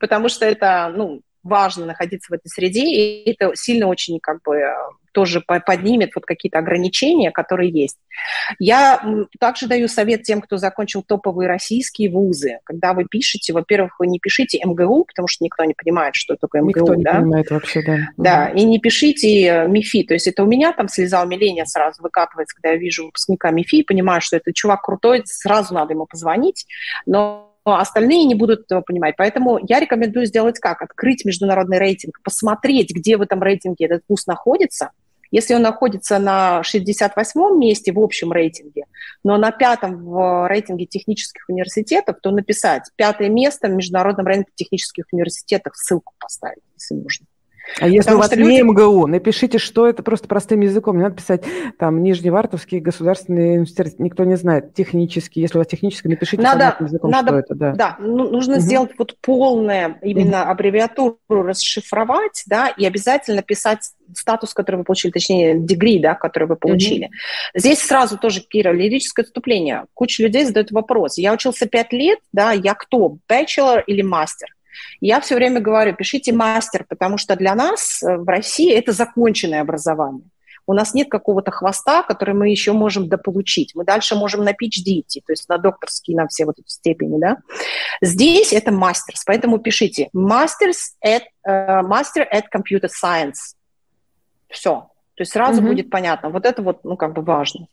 потому что это, ну, важно находиться в этой среде, и это сильно очень как бы тоже поднимет вот какие-то ограничения, которые есть. Я также даю совет тем, кто закончил топовые российские вузы. Когда вы пишете, во-первых, вы не пишите МГУ, потому что никто не понимает, что такое МГУ. Никто не да? понимает вообще, да. Да, и не пишите э, МИФИ. То есть это у меня там слеза умиления сразу выкатывается, когда я вижу выпускника МИФИ и понимаю, что этот чувак крутой, сразу надо ему позвонить. Но но остальные не будут этого понимать. Поэтому я рекомендую сделать как? Открыть международный рейтинг, посмотреть, где в этом рейтинге этот вуз находится, если он находится на 68-м месте в общем рейтинге, но на пятом в рейтинге технических университетов, то написать пятое место в международном рейтинге технических университетов, ссылку поставить, если нужно. А если Потому у вас не люди... МГУ, напишите, что это просто простым языком. Не надо писать там Нижневартовский государственный университет. Никто не знает. Технический. Если у вас технический, напишите надо, языком, надо, что это. Да, да ну, нужно угу. сделать вот полное именно угу. аббревиатуру расшифровать, да, и обязательно писать статус, который вы получили, точнее, дегри, да, который вы получили. Mm-hmm. Здесь сразу тоже, Кира, лирическое отступление. Куча людей задают вопрос. Я учился пять лет, да, я кто, bachelor или мастер? Я все время говорю, пишите мастер, потому что для нас э, в России это законченное образование. У нас нет какого-то хвоста, который мы еще можем дополучить. Мы дальше можем на PhD идти, то есть на докторские, на все вот эти степени, да. Здесь это мастерс, поэтому пишите masters at, uh, master at computer science. Все. То есть сразу mm-hmm. будет понятно. Вот это вот, ну, как бы важно.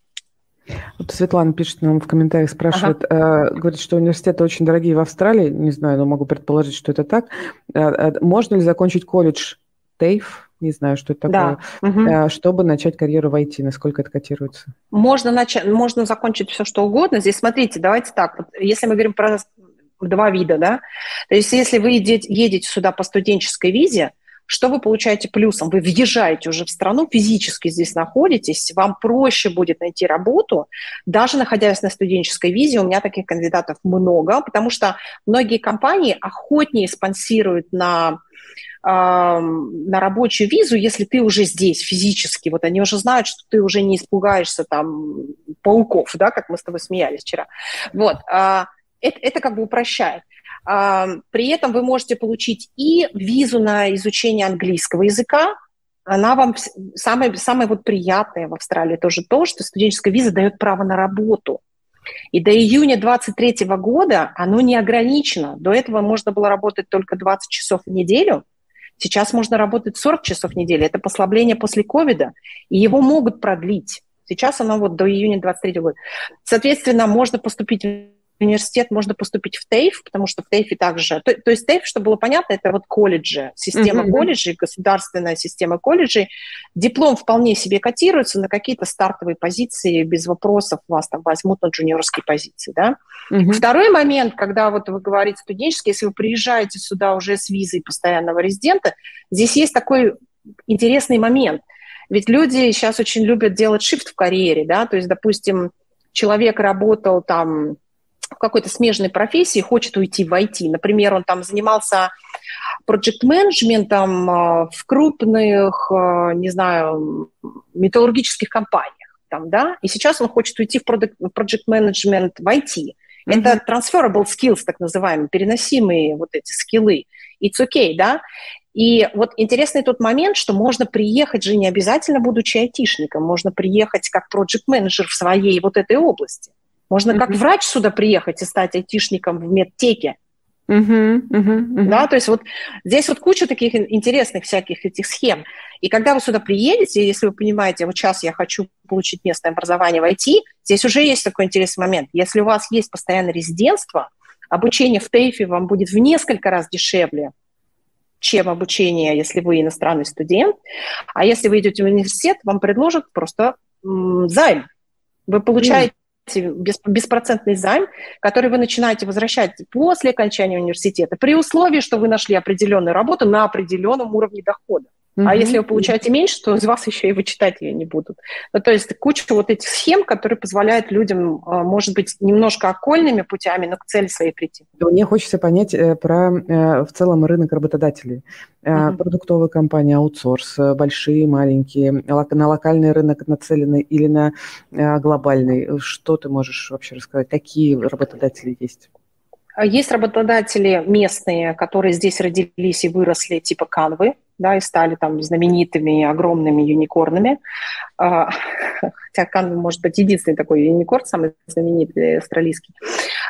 Вот Светлана пишет нам в комментариях, спрашивает, ага. э, говорит, что университеты очень дорогие в Австралии, не знаю, но могу предположить, что это так. Э, э, можно ли закончить колледж TAFE, не знаю, что это такое, да. угу. э, чтобы начать карьеру в IT, насколько это котируется? Можно, начать, можно закончить все, что угодно. Здесь, смотрите, давайте так, вот, если мы говорим про два вида, да, то есть если вы едете, едете сюда по студенческой визе, Что вы получаете плюсом? Вы въезжаете уже в страну, физически здесь находитесь, вам проще будет найти работу, даже находясь на студенческой визе. У меня таких кандидатов много, потому что многие компании охотнее спонсируют на на рабочую визу, если ты уже здесь физически, вот они уже знают, что ты уже не испугаешься там пауков, да, как мы с тобой смеялись вчера. Вот, а, это, это как бы упрощает. При этом вы можете получить и визу на изучение английского языка, она вам самое, самое вот приятное в Австралии тоже то, что студенческая виза дает право на работу. И до июня 2023 года оно не ограничено. До этого можно было работать только 20 часов в неделю. Сейчас можно работать 40 часов в неделю. Это послабление после ковида. И его могут продлить. Сейчас оно вот до июня 2023 года. Соответственно, можно поступить университет можно поступить в ТЭЙФ, потому что в ТЭЙФе также... То, то есть ТЭЙФ, чтобы было понятно, это вот колледжи, система mm-hmm. колледжей, государственная система колледжей. Диплом вполне себе котируется на какие-то стартовые позиции, без вопросов вас там возьмут на джуниорские позиции, да. Mm-hmm. Второй момент, когда вот вы говорите студенческий, если вы приезжаете сюда уже с визой постоянного резидента, здесь есть такой интересный момент. Ведь люди сейчас очень любят делать shift в карьере, да, то есть, допустим, человек работал там в какой-то смежной профессии, хочет уйти в IT. Например, он там занимался проект-менеджментом а, в крупных, а, не знаю, металлургических компаниях. Там, да? И сейчас он хочет уйти в проект-менеджмент в IT. Mm-hmm. Это transferable skills, так называемые, переносимые вот эти скиллы. It's okay, да? И вот интересный тот момент, что можно приехать же не обязательно будучи айтишником, можно приехать как проект-менеджер в своей вот этой области. Можно как врач сюда приехать и стать айтишником в медтеке. Uh-huh, uh-huh, uh-huh. Да, то есть вот здесь вот куча таких интересных всяких этих схем. И когда вы сюда приедете, если вы понимаете, вот сейчас я хочу получить местное образование в IT, здесь уже есть такой интересный момент. Если у вас есть постоянное резидентство, обучение в ТЭЙФе вам будет в несколько раз дешевле, чем обучение, если вы иностранный студент. А если вы идете в университет, вам предложат просто м, займ. Вы получаете беспроцентный займ, который вы начинаете возвращать после окончания университета, при условии, что вы нашли определенную работу на определенном уровне дохода. Mm-hmm. А если вы получаете меньше, то из вас еще и вычитать ее не будут. Ну, то есть куча вот этих схем, которые позволяют людям, а, может быть, немножко окольными путями, но к цели своей прийти. Мне хочется понять э, про э, в целом рынок работодателей. Mm-hmm. Продуктовые компании, аутсорс, большие, маленькие, на локальный рынок нацелены или на глобальный. Что ты можешь вообще рассказать? Какие работодатели есть? Есть работодатели местные, которые здесь родились и выросли, типа Канвы, да, и стали там знаменитыми огромными юникорнами. А, хотя Канва может быть единственный такой юникорн, самый знаменитый австралийский.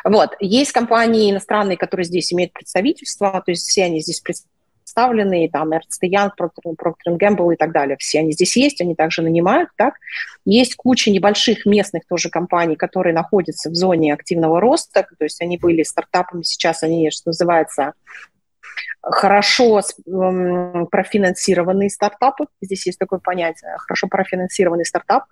Вот. Есть компании иностранные, которые здесь имеют представительство, то есть все они здесь представлены, там Ernst Young, Procter Gamble и так далее. Все они здесь есть, они также нанимают, так. Есть куча небольших местных тоже компаний, которые находятся в зоне активного роста, то есть они были стартапами, сейчас они, что называется, хорошо профинансированные стартапы. Здесь есть такое понятие, хорошо профинансированный стартап.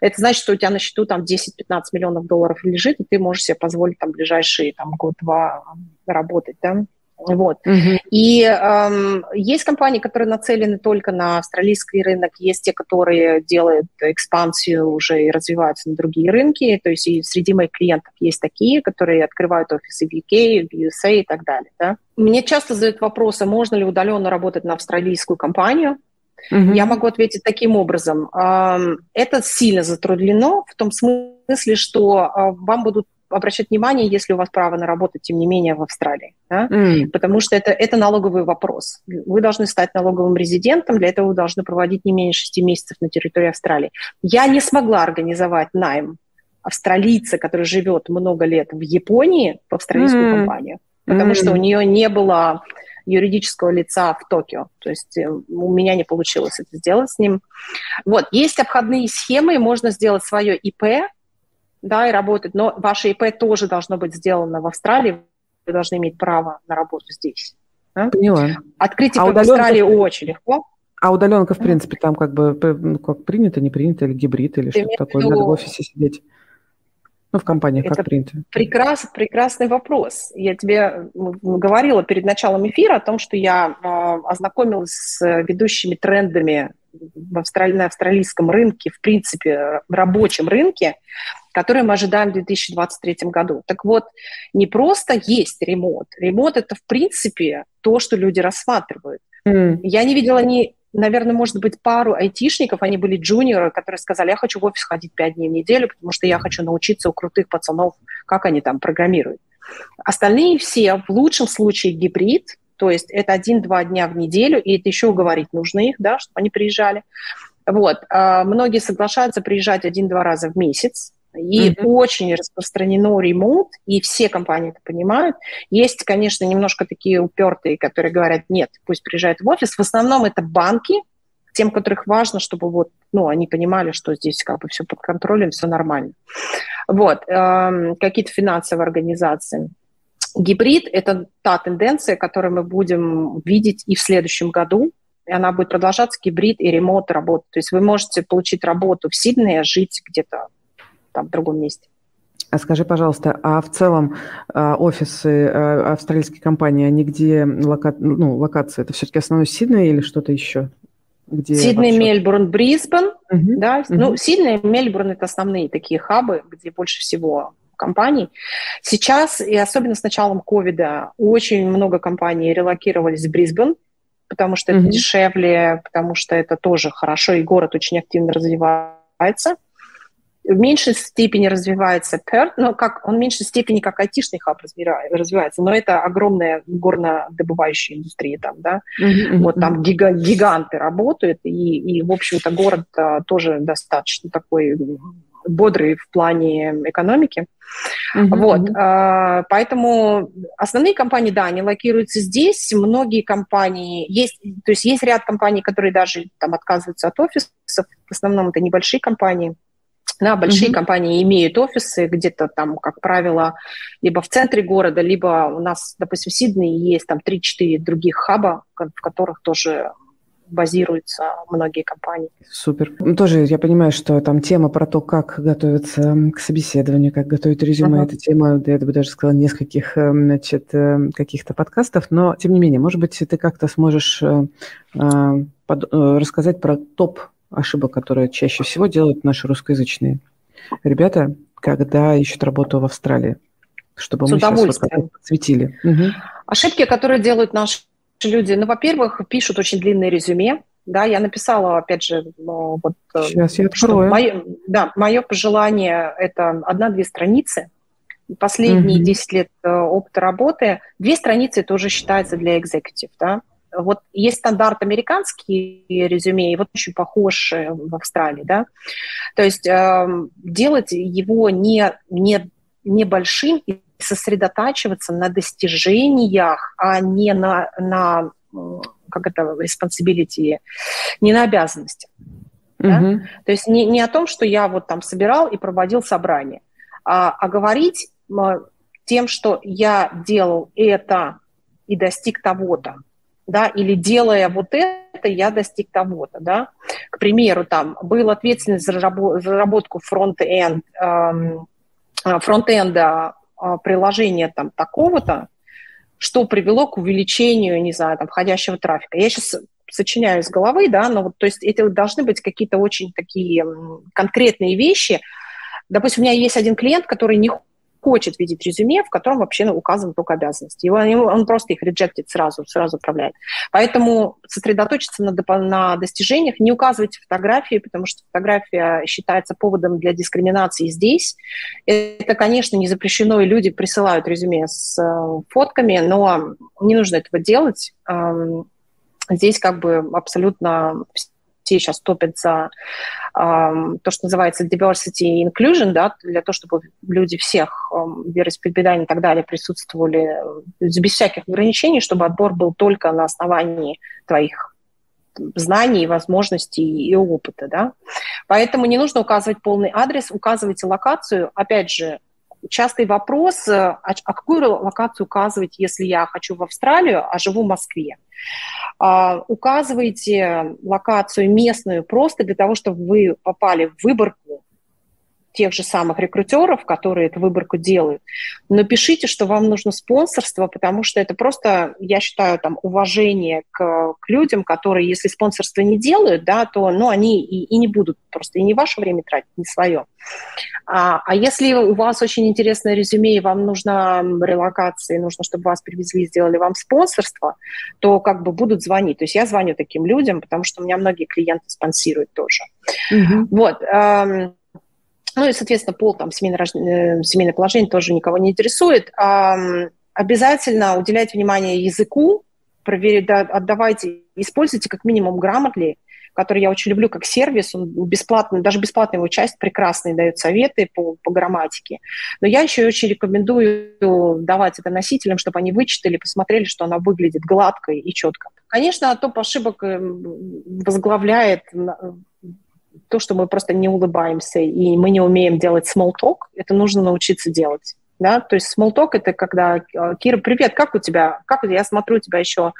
Это значит, что у тебя на счету там 10-15 миллионов долларов лежит, и ты можешь себе позволить там ближайшие там, год-два работать, да, вот. Uh-huh. И эм, есть компании, которые нацелены только на австралийский рынок, есть те, которые делают экспансию уже и развиваются на другие рынки. То есть и среди моих клиентов есть такие, которые открывают офисы в UK, в USA и так далее. Да? Мне часто задают вопросы, можно ли удаленно работать на австралийскую компанию. Uh-huh. Я могу ответить таким образом. Эм, это сильно затруднено в том смысле, что э, вам будут обращать внимание, если у вас право на работу, тем не менее, в Австралии. Да? Mm. Потому что это, это налоговый вопрос. Вы должны стать налоговым резидентом, для этого вы должны проводить не менее 6 месяцев на территории Австралии. Я не смогла организовать найм австралийца, который живет много лет в Японии, в австралийскую mm. компанию, потому mm. что у нее не было юридического лица в Токио. То есть э, у меня не получилось это сделать с ним. Вот, есть обходные схемы, можно сделать свое ИП, да, и работать. Но ваше ИП тоже должно быть сделано в Австралии. Вы должны иметь право на работу здесь. Да? Поняла. Открыть ИП а в Австралии очень легко. А удаленка, в принципе, там как бы ну, как принято, не принято, или гибрид, или что-то такое, надо в офисе сидеть. Ну, в компаниях Это как принято. Прекрас, прекрасный вопрос. Я тебе говорила перед началом эфира о том, что я э, ознакомилась с ведущими трендами в австрали... на австралийском рынке, в принципе, рабочем рынке, которые мы ожидаем в 2023 году. Так вот, не просто есть ремонт. Ремонт – это, в принципе, то, что люди рассматривают. Mm. Я не видела ни наверное, может быть, пару айтишников, они были джуниоры, которые сказали, я хочу в офис ходить пять дней в неделю, потому что я хочу научиться у крутых пацанов, как они там программируют. Остальные все в лучшем случае гибрид, то есть это один-два дня в неделю, и это еще уговорить нужно их, да, чтобы они приезжали. Вот. А многие соглашаются приезжать один-два раза в месяц, и mm-hmm. очень распространено ремонт, и все компании это понимают. Есть, конечно, немножко такие упертые, которые говорят, нет, пусть приезжают в офис. В основном это банки, тем, которых важно, чтобы вот, ну, они понимали, что здесь как бы все под контролем, все нормально. Вот, э, какие-то финансовые организации. Гибрид – это та тенденция, которую мы будем видеть и в следующем году, и она будет продолжаться, гибрид и ремонт работы. То есть вы можете получить работу в Сиднее, жить где-то там, в другом месте. А скажи, пожалуйста, а в целом а, офисы а, австралийской компании, они где лока... ну, локация? Это все-таки основной Сидней или что-то еще? Где Сидней, вообще? Мельбурн, Брисбен. Угу. Да? Угу. Ну, Сидней и Мельбурн – это основные такие хабы, где больше всего компаний. Сейчас, и особенно с началом ковида, очень много компаний релокировались в Брисбен, потому что это mm дешевле, потому что это тоже хорошо, и город очень активно развивается в меньшей степени развивается Перт, но как, он в меньшей степени как айтишный хаб развивается, но это огромная горнодобывающая индустрия там, да, mm-hmm. вот там гига, гиганты работают, и, и, в общем-то, город а, тоже достаточно такой бодрый в плане экономики. Mm-hmm. Вот, а, поэтому основные компании, да, они локируются здесь. Многие компании есть, то есть есть ряд компаний, которые даже там отказываются от офисов. В основном это небольшие компании. Да, большие mm-hmm. компании имеют офисы где-то там, как правило, либо в центре города, либо у нас, допустим, в Сиднее есть там 3-4 других хаба, в которых тоже базируются многие компании. Супер. Ну, тоже я понимаю, что там тема про то, как готовиться к собеседованию, как готовить резюме, uh-huh. это тема, я бы даже сказала, нескольких э, значит, э, каких-то подкастов, но тем не менее, может быть, ты как-то сможешь э, под, рассказать про топ ошибок, которые чаще всего делают наши русскоязычные ребята, когда ищут работу в Австралии, чтобы С мы сейчас вот подсветили. Угу. Ошибки, которые делают наши люди, ну, во-первых, пишут очень длинное резюме, да, я написала, опять же, ну, вот... Э, сейчас я открою. Мое, да, мое пожелание – это одна-две страницы. Последние mm 10 лет э, опыта работы, две страницы тоже считается для экзекутив, да. Вот есть стандарт американский резюме, и вот очень похож э, в Австралии, да. То есть э, делать его не, не, небольшим и сосредотачиваться на достижениях, а не на, на как это, responsibility, не на обязанности. Да? Mm-hmm. То есть не, не о том, что я вот там собирал и проводил собрание, а, а говорить тем, что я делал это и достиг того-то да, или делая вот это, я достиг того-то, да. К примеру, там, был ответственность за разработку фронт-энд, эм, фронт-энда э, приложения там такого-то, что привело к увеличению, не знаю, там, входящего трафика. Я сейчас сочиняю из головы, да, но вот, то есть это должны быть какие-то очень такие конкретные вещи. Допустим, у меня есть один клиент, который не хочет видеть резюме, в котором вообще указаны только обязанности. Его, он просто их реджектит сразу, сразу управляет. Поэтому сосредоточиться на, на достижениях, не указывайте фотографии, потому что фотография считается поводом для дискриминации здесь. Это, конечно, не запрещено, и люди присылают резюме с э, фотками, но не нужно этого делать. Эм, здесь как бы абсолютно все сейчас топят за э, то, что называется diversity и inclusion, да, для того, чтобы люди всех э, вероисповеданий и так далее присутствовали без всяких ограничений, чтобы отбор был только на основании твоих знаний, возможностей и опыта, да. Поэтому не нужно указывать полный адрес, указывайте локацию. Опять же, частый вопрос, а, а какую локацию указывать, если я хочу в Австралию, а живу в Москве? А, указывайте локацию местную просто для того, чтобы вы попали в выборку тех же самых рекрутеров, которые эту выборку делают. Но пишите, что вам нужно спонсорство, потому что это просто, я считаю, там, уважение к, к людям, которые, если спонсорство не делают, да, то ну, они и, и не будут просто, и не ваше время тратить, не свое. А, а если у вас очень интересное резюме, и вам нужна релокация, нужно, чтобы вас привезли, сделали вам спонсорство, то как бы будут звонить. То есть я звоню таким людям, потому что у меня многие клиенты спонсируют тоже. Mm-hmm. Вот. Ну и, соответственно, пол, там, семейное, э, семейное положение тоже никого не интересует. Обязательно уделяйте внимание языку, проверить, отдавайте, используйте как минимум грамотли, который я очень люблю как сервис, он бесплатный, даже бесплатная его часть прекрасные дает советы по, по грамматике. Но я еще очень рекомендую давать это носителям, чтобы они вычитали, посмотрели, что она выглядит гладко и четко. Конечно, топ ошибок эм, возглавляет то, что мы просто не улыбаемся и мы не умеем делать small talk, это нужно научиться делать. Да? То есть small talk – это когда э, «Кира, привет, как у тебя? Как я смотрю у тебя еще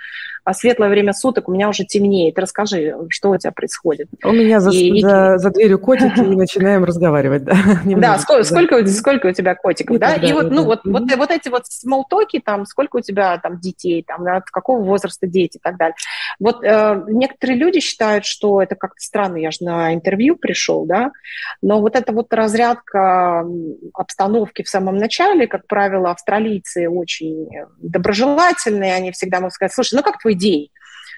светлое время суток, у меня уже темнеет. Расскажи, что у тебя происходит?» У меня за, и, за, за дверью котики, и начинаем разговаривать. Да, да сколько, сколько, сколько у тебя котиков, да? И вот, ну, вот, вот, вот эти вот talk, там, сколько у тебя там детей, там, от какого возраста дети и так далее. Вот э, некоторые люди считают, что это как-то странно, я же на интервью пришел, да, но вот эта вот разрядка обстановки в самом начале, начале, как правило, австралийцы очень доброжелательные, они всегда могут сказать, слушай, ну как твой день?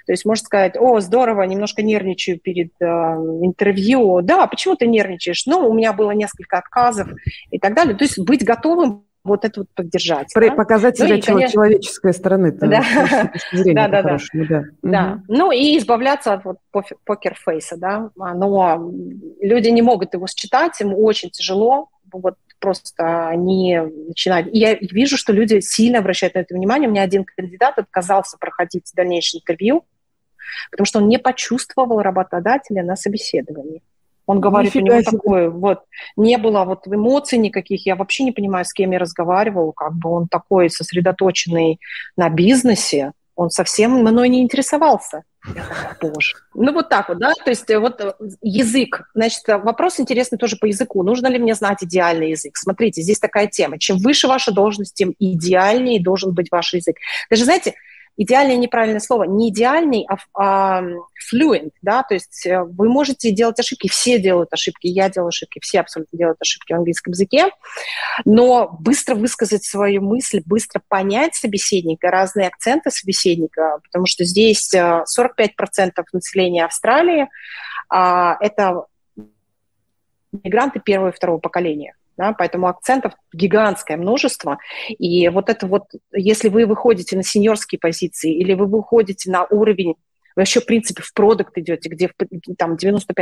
То есть можно сказать, о, здорово, немножко нервничаю перед э, интервью. Да, почему ты нервничаешь? Ну, у меня было несколько отказов и так далее. То есть быть готовым вот это вот поддержать. При, да? Показать ну, себя и, конечно... человеческой стороны. Да, да, да, да. да. да. Угу. Ну и избавляться от вот покер-фейса, да. Но люди не могут его считать, им очень тяжело. Вот просто они начинают... И я вижу, что люди сильно обращают на это внимание. У меня один кандидат отказался проходить дальнейшее интервью, потому что он не почувствовал работодателя на собеседовании. Он говорит, Нифига у него себе. такое, вот, не было вот эмоций никаких, я вообще не понимаю, с кем я разговаривал, как бы он такой сосредоточенный на бизнесе, он совсем мной не интересовался. Боже. Ну, вот так вот, да, то есть э, вот э, язык. Значит, э, вопрос интересный тоже по языку. Нужно ли мне знать идеальный язык? Смотрите, здесь такая тема. Чем выше ваша должность, тем идеальнее должен быть ваш язык. Даже, знаете, идеальный неправильное слово, не идеальный, а, а fluent, да, то есть э, вы можете делать ошибки, все делают ошибки, я делаю ошибки, все абсолютно делают ошибки в английском языке, но быстро высказать свою мысль, быстро понять собеседника, разные акценты собеседника, потому что здесь 45% э, населения Австралии а, это мигранты первого и второго поколения да, поэтому акцентов гигантское множество, и вот это вот, если вы выходите на сеньорские позиции или вы выходите на уровень вы еще, в принципе, в продукт идете, где там 95%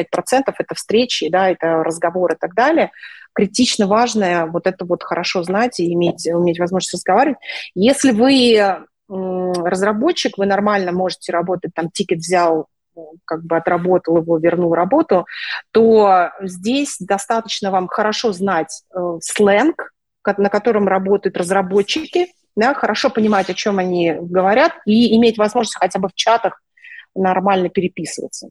это встречи, да, это разговоры и так далее. Критично важное вот это вот хорошо знать и иметь, иметь возможность разговаривать. Если вы разработчик, вы нормально можете работать, там, тикет взял, как бы отработал его, вернул работу, то здесь достаточно вам хорошо знать э, сленг, на котором работают разработчики, да, хорошо понимать, о чем они говорят, и иметь возможность хотя бы в чатах нормально переписываться.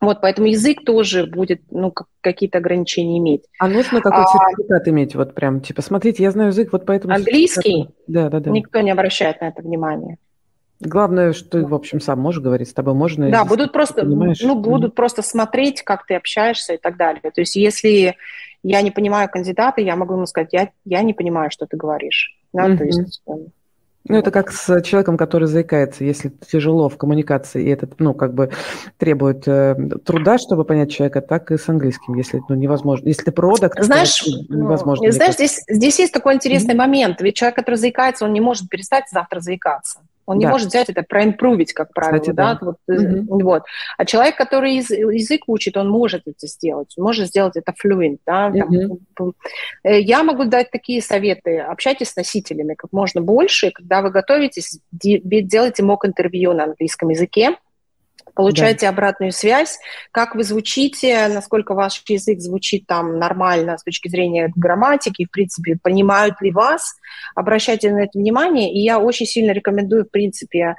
Вот, поэтому язык тоже будет, ну, какие-то ограничения иметь. А нужно какой а, сертификат иметь? Вот прям, типа, смотрите, я знаю язык, вот поэтому... Английский? Да, да, да. Никто не обращает на это внимания. Главное, что ты, в общем, сам можешь говорить, с тобой можно. Да, будут просто, понимаешь. ну, будут mm просто смотреть, как ты общаешься и так далее. То есть, если я не понимаю кандидата, я могу ему сказать, я, я не понимаю, что ты говоришь. Да, mm-hmm. то есть, э, ну, это как с человеком, который заикается, если тяжело в коммуникации, и это, ну, как бы требует э, труда, чтобы понять человека, так и с английским, если, ну, невозможно. Если ты продукт, знаешь, невозможно. Знаешь, здесь, здесь есть такой интересный mm-hmm. момент, ведь человек, который заикается, он не может перестать завтра заикаться. Он да. не может взять это проимпровить, как правило, Кстати, да, да. Вот, угу. вот. А человек, который язык учит, он может это сделать, может сделать это fluent, да. Угу. Я могу дать такие советы: общайтесь с носителями как можно больше, когда вы готовитесь, делайте мок-интервью на английском языке, получаете да. обратную связь, как вы звучите, насколько ваш язык звучит там нормально с точки зрения грамматики, в принципе, понимают ли вас, обращайте на это внимание, и я очень сильно рекомендую, в принципе,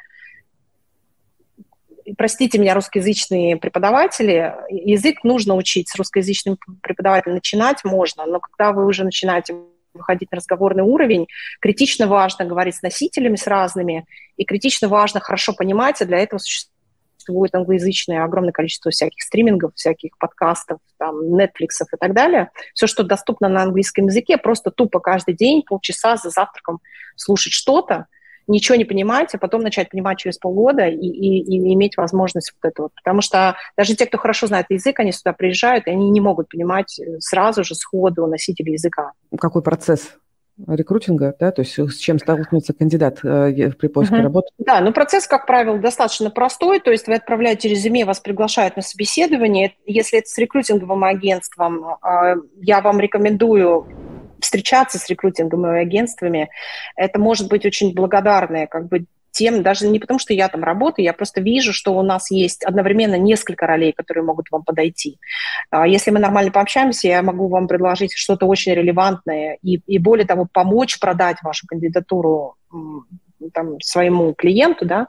простите меня, русскоязычные преподаватели, язык нужно учить. С русскоязычным преподавателем начинать можно, но когда вы уже начинаете выходить на разговорный уровень, критично важно говорить с носителями, с разными, и критично важно хорошо понимать, а для этого существует англоязычное огромное количество всяких стримингов, всяких подкастов, там, Netflix и так далее. Все, что доступно на английском языке, просто тупо каждый день, полчаса за завтраком слушать что-то, ничего не понимать, а потом начать понимать через полгода и, и, и иметь возможность вот этого. Потому что даже те, кто хорошо знает язык, они сюда приезжают, и они не могут понимать э, сразу же сходу носителя языка. Какой процесс рекрутинга, да, то есть с чем столкнется кандидат э, при поиске uh-huh. работы? Да, ну процесс, как правило, достаточно простой, то есть вы отправляете резюме, вас приглашают на собеседование. Если это с рекрутинговым агентством, э, я вам рекомендую встречаться с рекрутинговыми агентствами, это может быть очень благодарное как бы тем, даже не потому, что я там работаю, я просто вижу, что у нас есть одновременно несколько ролей, которые могут вам подойти. А если мы нормально пообщаемся, я могу вам предложить что-то очень релевантное и, и более того, помочь продать вашу кандидатуру там, своему клиенту, да,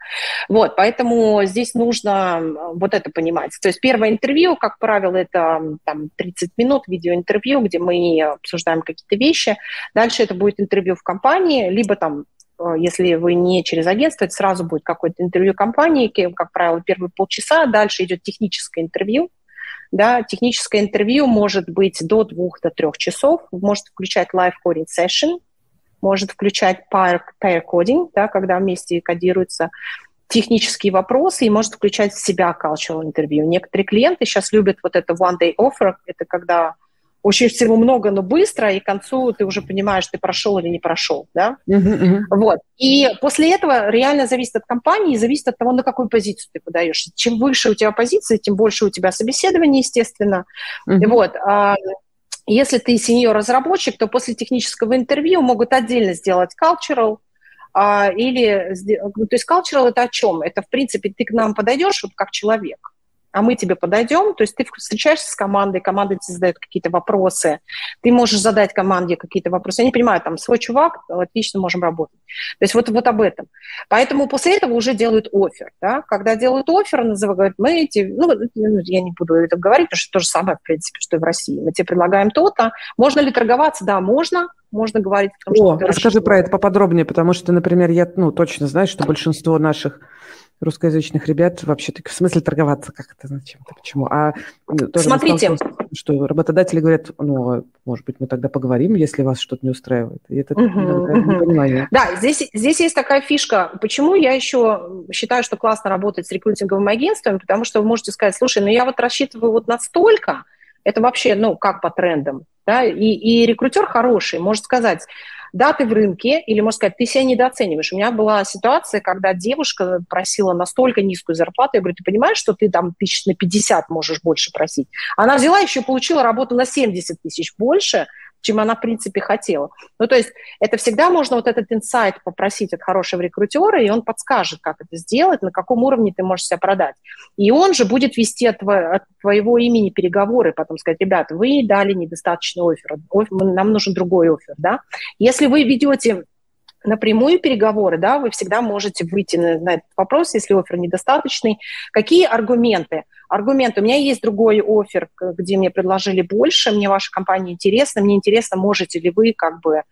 вот, поэтому здесь нужно вот это понимать. То есть первое интервью, как правило, это там 30 минут видеоинтервью, где мы обсуждаем какие-то вещи, дальше это будет интервью в компании, либо там если вы не через агентство, это сразу будет какое-то интервью компании, как правило, первые полчаса, дальше идет техническое интервью, да, техническое интервью может быть до двух, до трех часов, может включать live coding session, может включать pair, pair coding, да, когда вместе кодируются технические вопросы и может включать в себя cultural интервью. Некоторые клиенты сейчас любят вот это one day offer, это когда очень всего много, но быстро, и к концу ты уже понимаешь, ты прошел или не прошел, да? Uh-huh, uh-huh. Вот. И после этого реально зависит от компании, зависит от того, на какую позицию ты подаешь. Чем выше у тебя позиция, тем больше у тебя собеседование, естественно. Uh-huh. Вот. А, если ты сеньор-разработчик, то после технического интервью могут отдельно сделать cultural, а, или, ну, то есть cultural это о чем? Это, в принципе, ты к нам подойдешь вот как человек, а мы тебе подойдем, то есть ты встречаешься с командой, команда тебе задает какие-то вопросы, ты можешь задать команде какие-то вопросы. Я не понимаю, там, свой чувак, отлично можем работать. То есть вот, вот об этом. Поэтому после этого уже делают офер, да? Когда делают офер, называют, мы эти, ну, ну, я не буду это говорить, потому что то же самое, в принципе, что и в России. Мы тебе предлагаем то-то. Можно ли торговаться? Да, можно, можно говорить. О, расскажи про это поподробнее, потому что, например, я ну, точно знаю, что большинство наших русскоязычных ребят вообще таки в смысле торговаться как это зачем-то почему а тоже смотрите. что работодатели говорят ну может быть мы тогда поговорим если вас что-то не устраивает и это uh-huh, да здесь здесь есть такая фишка. Почему я еще считаю что классно работать с рекрутинговым агентством? Потому что вы можете сказать слушай ну я вот рассчитываю вот настолько это вообще ну как по трендам да и, и рекрутер хороший может сказать да, ты в рынке, или, можно сказать, ты себя недооцениваешь. У меня была ситуация, когда девушка просила настолько низкую зарплату, я говорю, ты понимаешь, что ты там тысяч на 50 можешь больше просить? Она взяла еще получила работу на 70 тысяч больше, чем она, в принципе, хотела. Ну, то есть это всегда можно вот этот инсайт попросить от хорошего рекрутера, и он подскажет, как это сделать, на каком уровне ты можешь себя продать. И он же будет вести от, от твоего имени переговоры, потом сказать, ребята, вы дали недостаточный офер, нам нужен другой офер, да. Если вы ведете напрямую переговоры, да, вы всегда можете выйти на, на этот вопрос, если офер недостаточный. Какие аргументы? Аргументы. У меня есть другой офер, где мне предложили больше, мне ваша компания интересна, мне интересно, можете ли вы как бы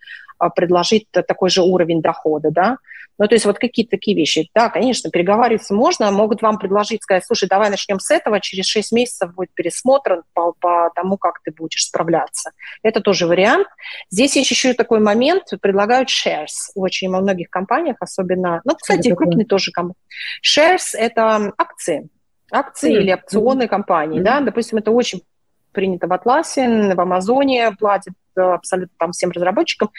предложить такой же уровень дохода, да. Ну, то есть вот какие-то такие вещи. Да, конечно, переговариваться можно, могут вам предложить, сказать, слушай, давай начнем с этого, через 6 месяцев будет пересмотр по, по тому, как ты будешь справляться. Это тоже вариант. Здесь есть еще такой момент, предлагают shares очень многих компаниях, особенно, ну, кстати, крупные тоже компании. Shares – это акции, акции mm-hmm. или опционные mm-hmm. компании, mm-hmm. да, допустим, это очень принято в Атласе, в Амазоне платят абсолютно там всем разработчикам.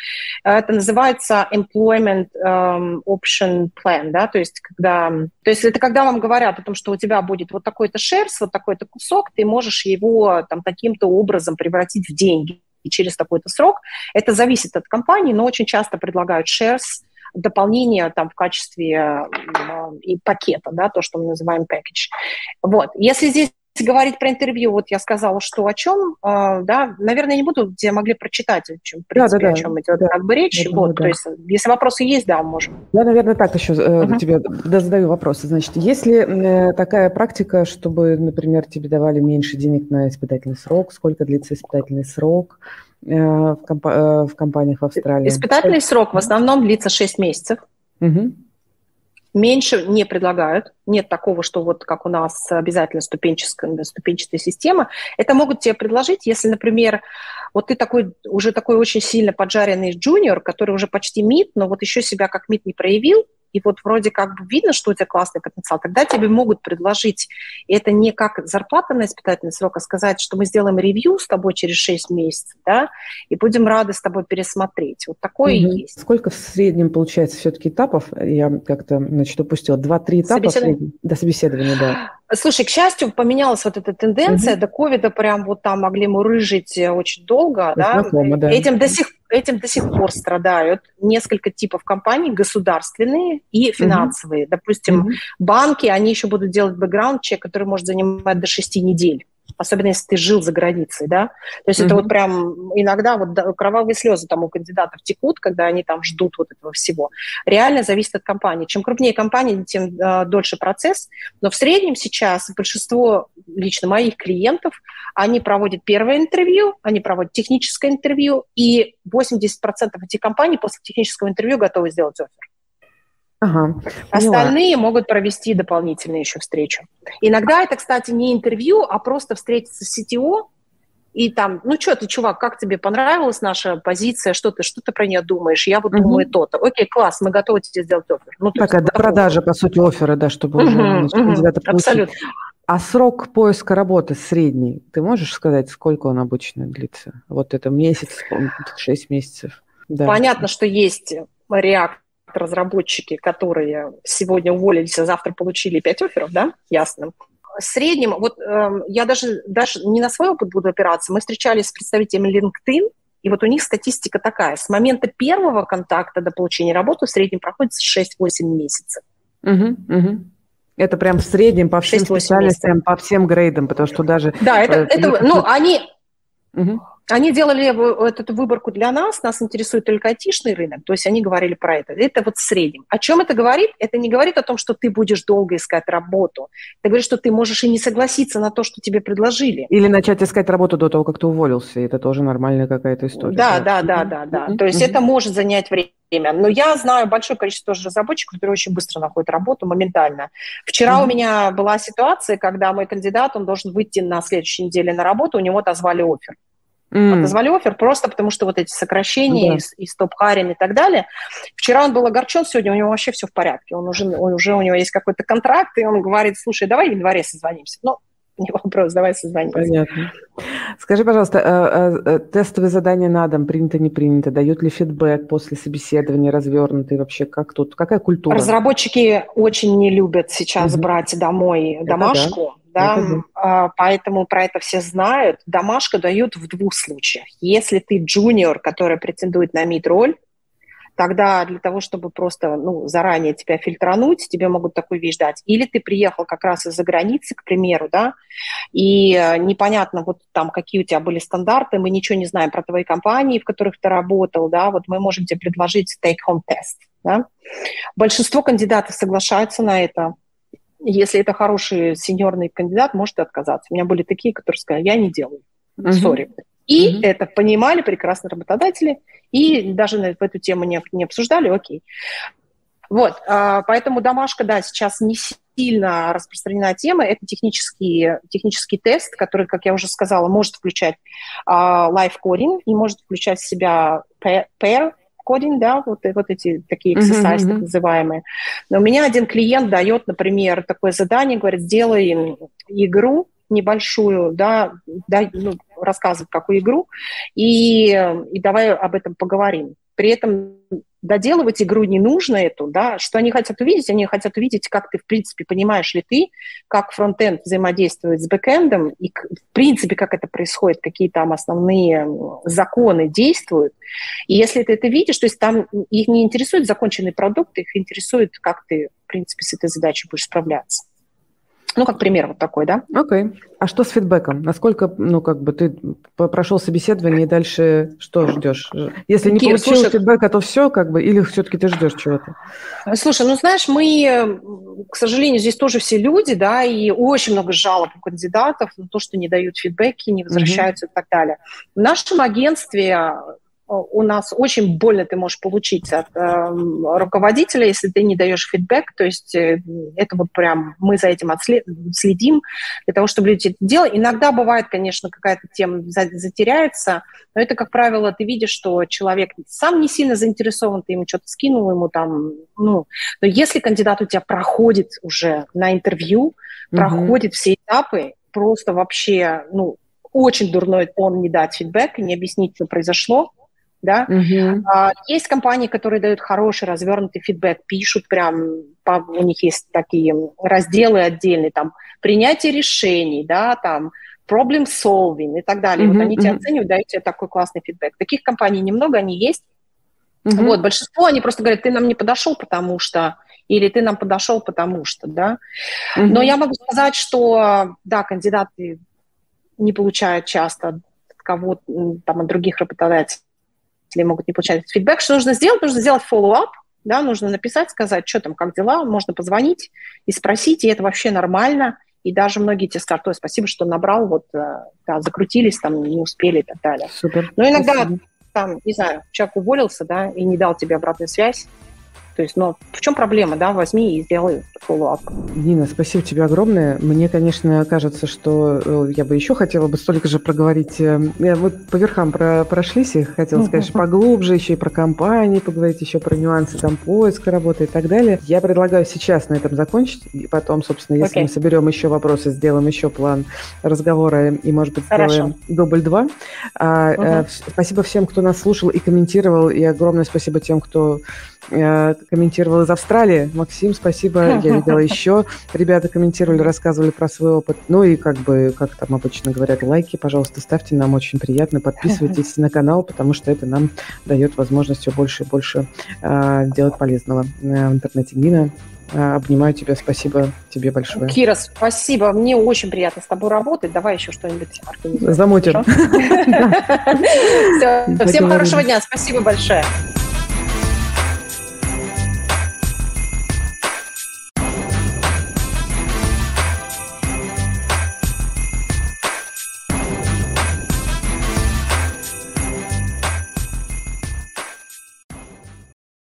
Это называется employment um, option plan, да, то есть когда, то есть это когда вам говорят о том, что у тебя будет вот такой-то шерс, вот такой-то кусок, ты можешь его там таким-то образом превратить в деньги и через такой-то срок. Это зависит от компании, но очень часто предлагают shares, дополнение там в качестве э, и пакета, да, то, что мы называем package. Вот. Если здесь говорить про интервью, вот я сказала, что о чем, э, да, наверное, не буду, где могли прочитать, о чем, в принципе, да, да, о чем идет да, как бы речь. Да, вот, да. То есть, если вопросы есть, да, можем. Я, наверное, так еще э, uh-huh. тебе задаю вопросы. Значит, если э, такая практика, чтобы, например, тебе давали меньше денег на испытательный срок, сколько длится испытательный срок э, в, комп- э, в компаниях в Австралии? Испытательный срок в основном длится 6 месяцев. Угу. Меньше не предлагают. Нет такого, что вот как у нас обязательно ступенческая, ступенчатая система. Это могут тебе предложить, если, например, вот ты такой, уже такой очень сильно поджаренный джуниор, который уже почти мид, но вот еще себя как мид не проявил, и вот вроде как бы видно, что у тебя классный потенциал, тогда тебе могут предложить, и это не как зарплата на испытательный срок, а сказать, что мы сделаем ревью с тобой через 6 месяцев, да, и будем рады с тобой пересмотреть. Вот такое угу. и есть. Сколько в среднем получается все-таки этапов? Я как-то, значит, упустила. Два-три этапа Собеседование? до собеседования, да. Слушай, к счастью, поменялась вот эта тенденция. Угу. До ковида прям вот там могли мурыжить э, очень долго. Да? Знакомо, да. Этим до сих этим до сих пор страдают несколько типов компаний, государственные и финансовые. Угу. Допустим, угу. банки, они еще будут делать бэкграунд-чек, который может занимать до 6 недель особенно если ты жил за границей, да. То есть mm-hmm. это вот прям иногда вот кровавые слезы там у кандидатов текут, когда они там ждут вот этого всего. Реально зависит от компании. Чем крупнее компания, тем э, дольше процесс. Но в среднем сейчас большинство лично моих клиентов, они проводят первое интервью, они проводят техническое интервью, и 80% этих компаний после технического интервью готовы сделать офер. Ага, Остальные могут провести дополнительную еще встречу. Иногда это, кстати, не интервью, а просто встретиться с CTO, и там, ну что ты, чувак, как тебе понравилась наша позиция, что ты, что ты про нее думаешь? Я вот угу. думаю то-то. Окей, класс, мы готовы тебе сделать офер. Ну, Такая до продажи, по сути, оффера, да, чтобы угу, уже угу, кандидата получить. Абсолютно. А срок поиска работы средний, ты можешь сказать, сколько он обычно длится? Вот это месяц, шесть месяцев. Да. Понятно, что есть React разработчики, которые сегодня уволились, а завтра получили 5 офферов, да, ясно. В среднем, вот э, я даже, даже не на свой опыт буду опираться, мы встречались с представителями LinkedIn, и вот у них статистика такая, с момента первого контакта до получения работы в среднем проходит 6-8 месяцев. Угу, угу. Это прям в среднем по всем специальностям, месяцев. по всем грейдам, потому что даже... Да, это, э, это ну, они... Угу. Они делали эту выборку для нас, нас интересует только айтишный рынок, то есть они говорили про это. Это вот в среднем. О чем это говорит? Это не говорит о том, что ты будешь долго искать работу. Это говорит, что ты можешь и не согласиться на то, что тебе предложили. Или начать искать работу до того, как ты уволился. Это тоже нормальная какая-то история. Да, да, да, да, да. Mm-hmm. То есть это может занять время. Но я знаю большое количество разработчиков, которые очень быстро находят работу моментально. Вчера mm-hmm. у меня была ситуация, когда мой кандидат, он должен выйти на следующей неделе на работу, у него отозвали офер. Mm. Отозвали офер просто потому, что вот эти сокращения yeah. и, и стоп-харим и так далее. Вчера он был огорчен, сегодня у него вообще все в порядке. Он уже, он уже у него есть какой-то контракт, и он говорит, слушай, давай в январе созвонимся. Ну, не вопрос, давай созвонимся. Понятно. Скажи, пожалуйста, э, э, тестовые задания на дом принято, не принято? Дают ли фидбэк после собеседования развернутый? Вообще, как тут? Какая культура? Разработчики очень не любят сейчас mm-hmm. брать домой Это домашку. Да а, поэтому про это все знают. Домашку дают в двух случаях. Если ты джуниор, который претендует на мид-роль, тогда для того, чтобы просто ну, заранее тебя фильтрануть, тебе могут такую вещь дать. Или ты приехал как раз из-за границы, к примеру, да, и э, непонятно, вот там, какие у тебя были стандарты, мы ничего не знаем про твои компании, в которых ты работал, да, вот мы можем тебе предложить take-home тест, да. Большинство кандидатов соглашаются на это, если это хороший сеньорный кандидат, может отказаться. У меня были такие, которые сказали, я не делаю, сори. Uh-huh. И uh-huh. это понимали прекрасно работодатели, и даже в эту тему не, не обсуждали, окей. Вот, а, поэтому домашка, да, сейчас не сильно распространена тема. Это технический, технический тест, который, как я уже сказала, может включать лайф-кодинг и может включать в себя pair кодинг, да, вот, вот эти такие exercise, uh-huh, так называемые. Но у меня один клиент дает, например, такое задание, говорит, сделай игру небольшую, да, да ну, рассказывает какую игру, и, и давай об этом поговорим. При этом доделывать игру не нужно эту, да, что они хотят увидеть? Они хотят увидеть, как ты, в принципе, понимаешь ли ты, как фронтенд взаимодействует с бэкэндом, и, в принципе, как это происходит, какие там основные законы действуют. И если ты это видишь, то есть там их не интересует законченный продукт, их интересует, как ты, в принципе, с этой задачей будешь справляться. Ну, как пример вот такой, да? Окей. Okay. А что с фидбэком? Насколько, ну, как бы ты прошел собеседование и дальше что ждешь? Если не Кир, получил слушай, фидбэка, то все, как бы, или все-таки ты ждешь чего-то? Слушай, ну, знаешь, мы, к сожалению, здесь тоже все люди, да, и очень много жалоб у кандидатов на то, что не дают фидбэки, не возвращаются mm-hmm. и так далее. В нашем агентстве у нас очень больно ты можешь получить от э, руководителя, если ты не даешь фидбэк. То есть э, это вот прям мы за этим отслед, следим для того, чтобы люди это делали. Иногда бывает, конечно, какая-то тема затеряется, но это, как правило, ты видишь, что человек сам не сильно заинтересован, ты ему что-то скинул, ему там, ну... Но если кандидат у тебя проходит уже на интервью, mm-hmm. проходит все этапы, просто вообще, ну, очень дурной тон не дать фидбэк и не объяснить, что произошло, да. А, есть компании, которые дают хороший развернутый фидбэк, пишут прям, по, у них есть такие разделы отдельные, там, принятие решений, да, там, problem solving и так далее. Uh-huh, вот они uh-huh. тебя оценивают, дают тебе такой классный фидбэк. Таких компаний немного, они есть. Uh-huh. Вот, большинство, они просто говорят, ты нам не подошел, потому что, или ты нам подошел, потому что, да. Uh-huh. Но я могу сказать, что, да, кандидаты не получают часто от кого там, от других работодателей пользователи могут не получать фидбэк. Что нужно сделать? Нужно сделать follow-up, да, нужно написать, сказать, что там, как дела, можно позвонить и спросить, и это вообще нормально. И даже многие тебе скажут, ой, спасибо, что набрал, вот, э, да, закрутились, там, не успели и так далее. Супер. Но иногда, спасибо. там, не знаю, человек уволился, да, и не дал тебе обратную связь, то есть, ну, в чем проблема, да, возьми и сделай follow-up. Нина, спасибо тебе огромное. Мне, конечно, кажется, что э, я бы еще хотела бы столько же проговорить. Э, мы по верхам про, прошлись и хотела сказать, поглубже еще и про компании поговорить, еще про нюансы там поиска работы и так далее. Я предлагаю сейчас на этом закончить, и потом, собственно, если okay. мы соберем еще вопросы, сделаем еще план разговора и, может быть, сделаем Хорошо. дубль два. А, uh Спасибо всем, кто нас слушал и комментировал, и огромное спасибо тем, кто комментировал из Австралии. Максим, спасибо. Я видела еще. Ребята комментировали, рассказывали про свой опыт. Ну и как бы, как там обычно говорят, лайки, пожалуйста, ставьте. Нам очень приятно. Подписывайтесь на канал, потому что это нам дает возможность все больше и больше э, делать полезного в интернете. Нина, а, обнимаю тебя, спасибо тебе большое. Кира, спасибо, мне очень приятно с тобой работать. Давай еще что-нибудь организуем. Замутим. Всем хорошего дня, спасибо большое.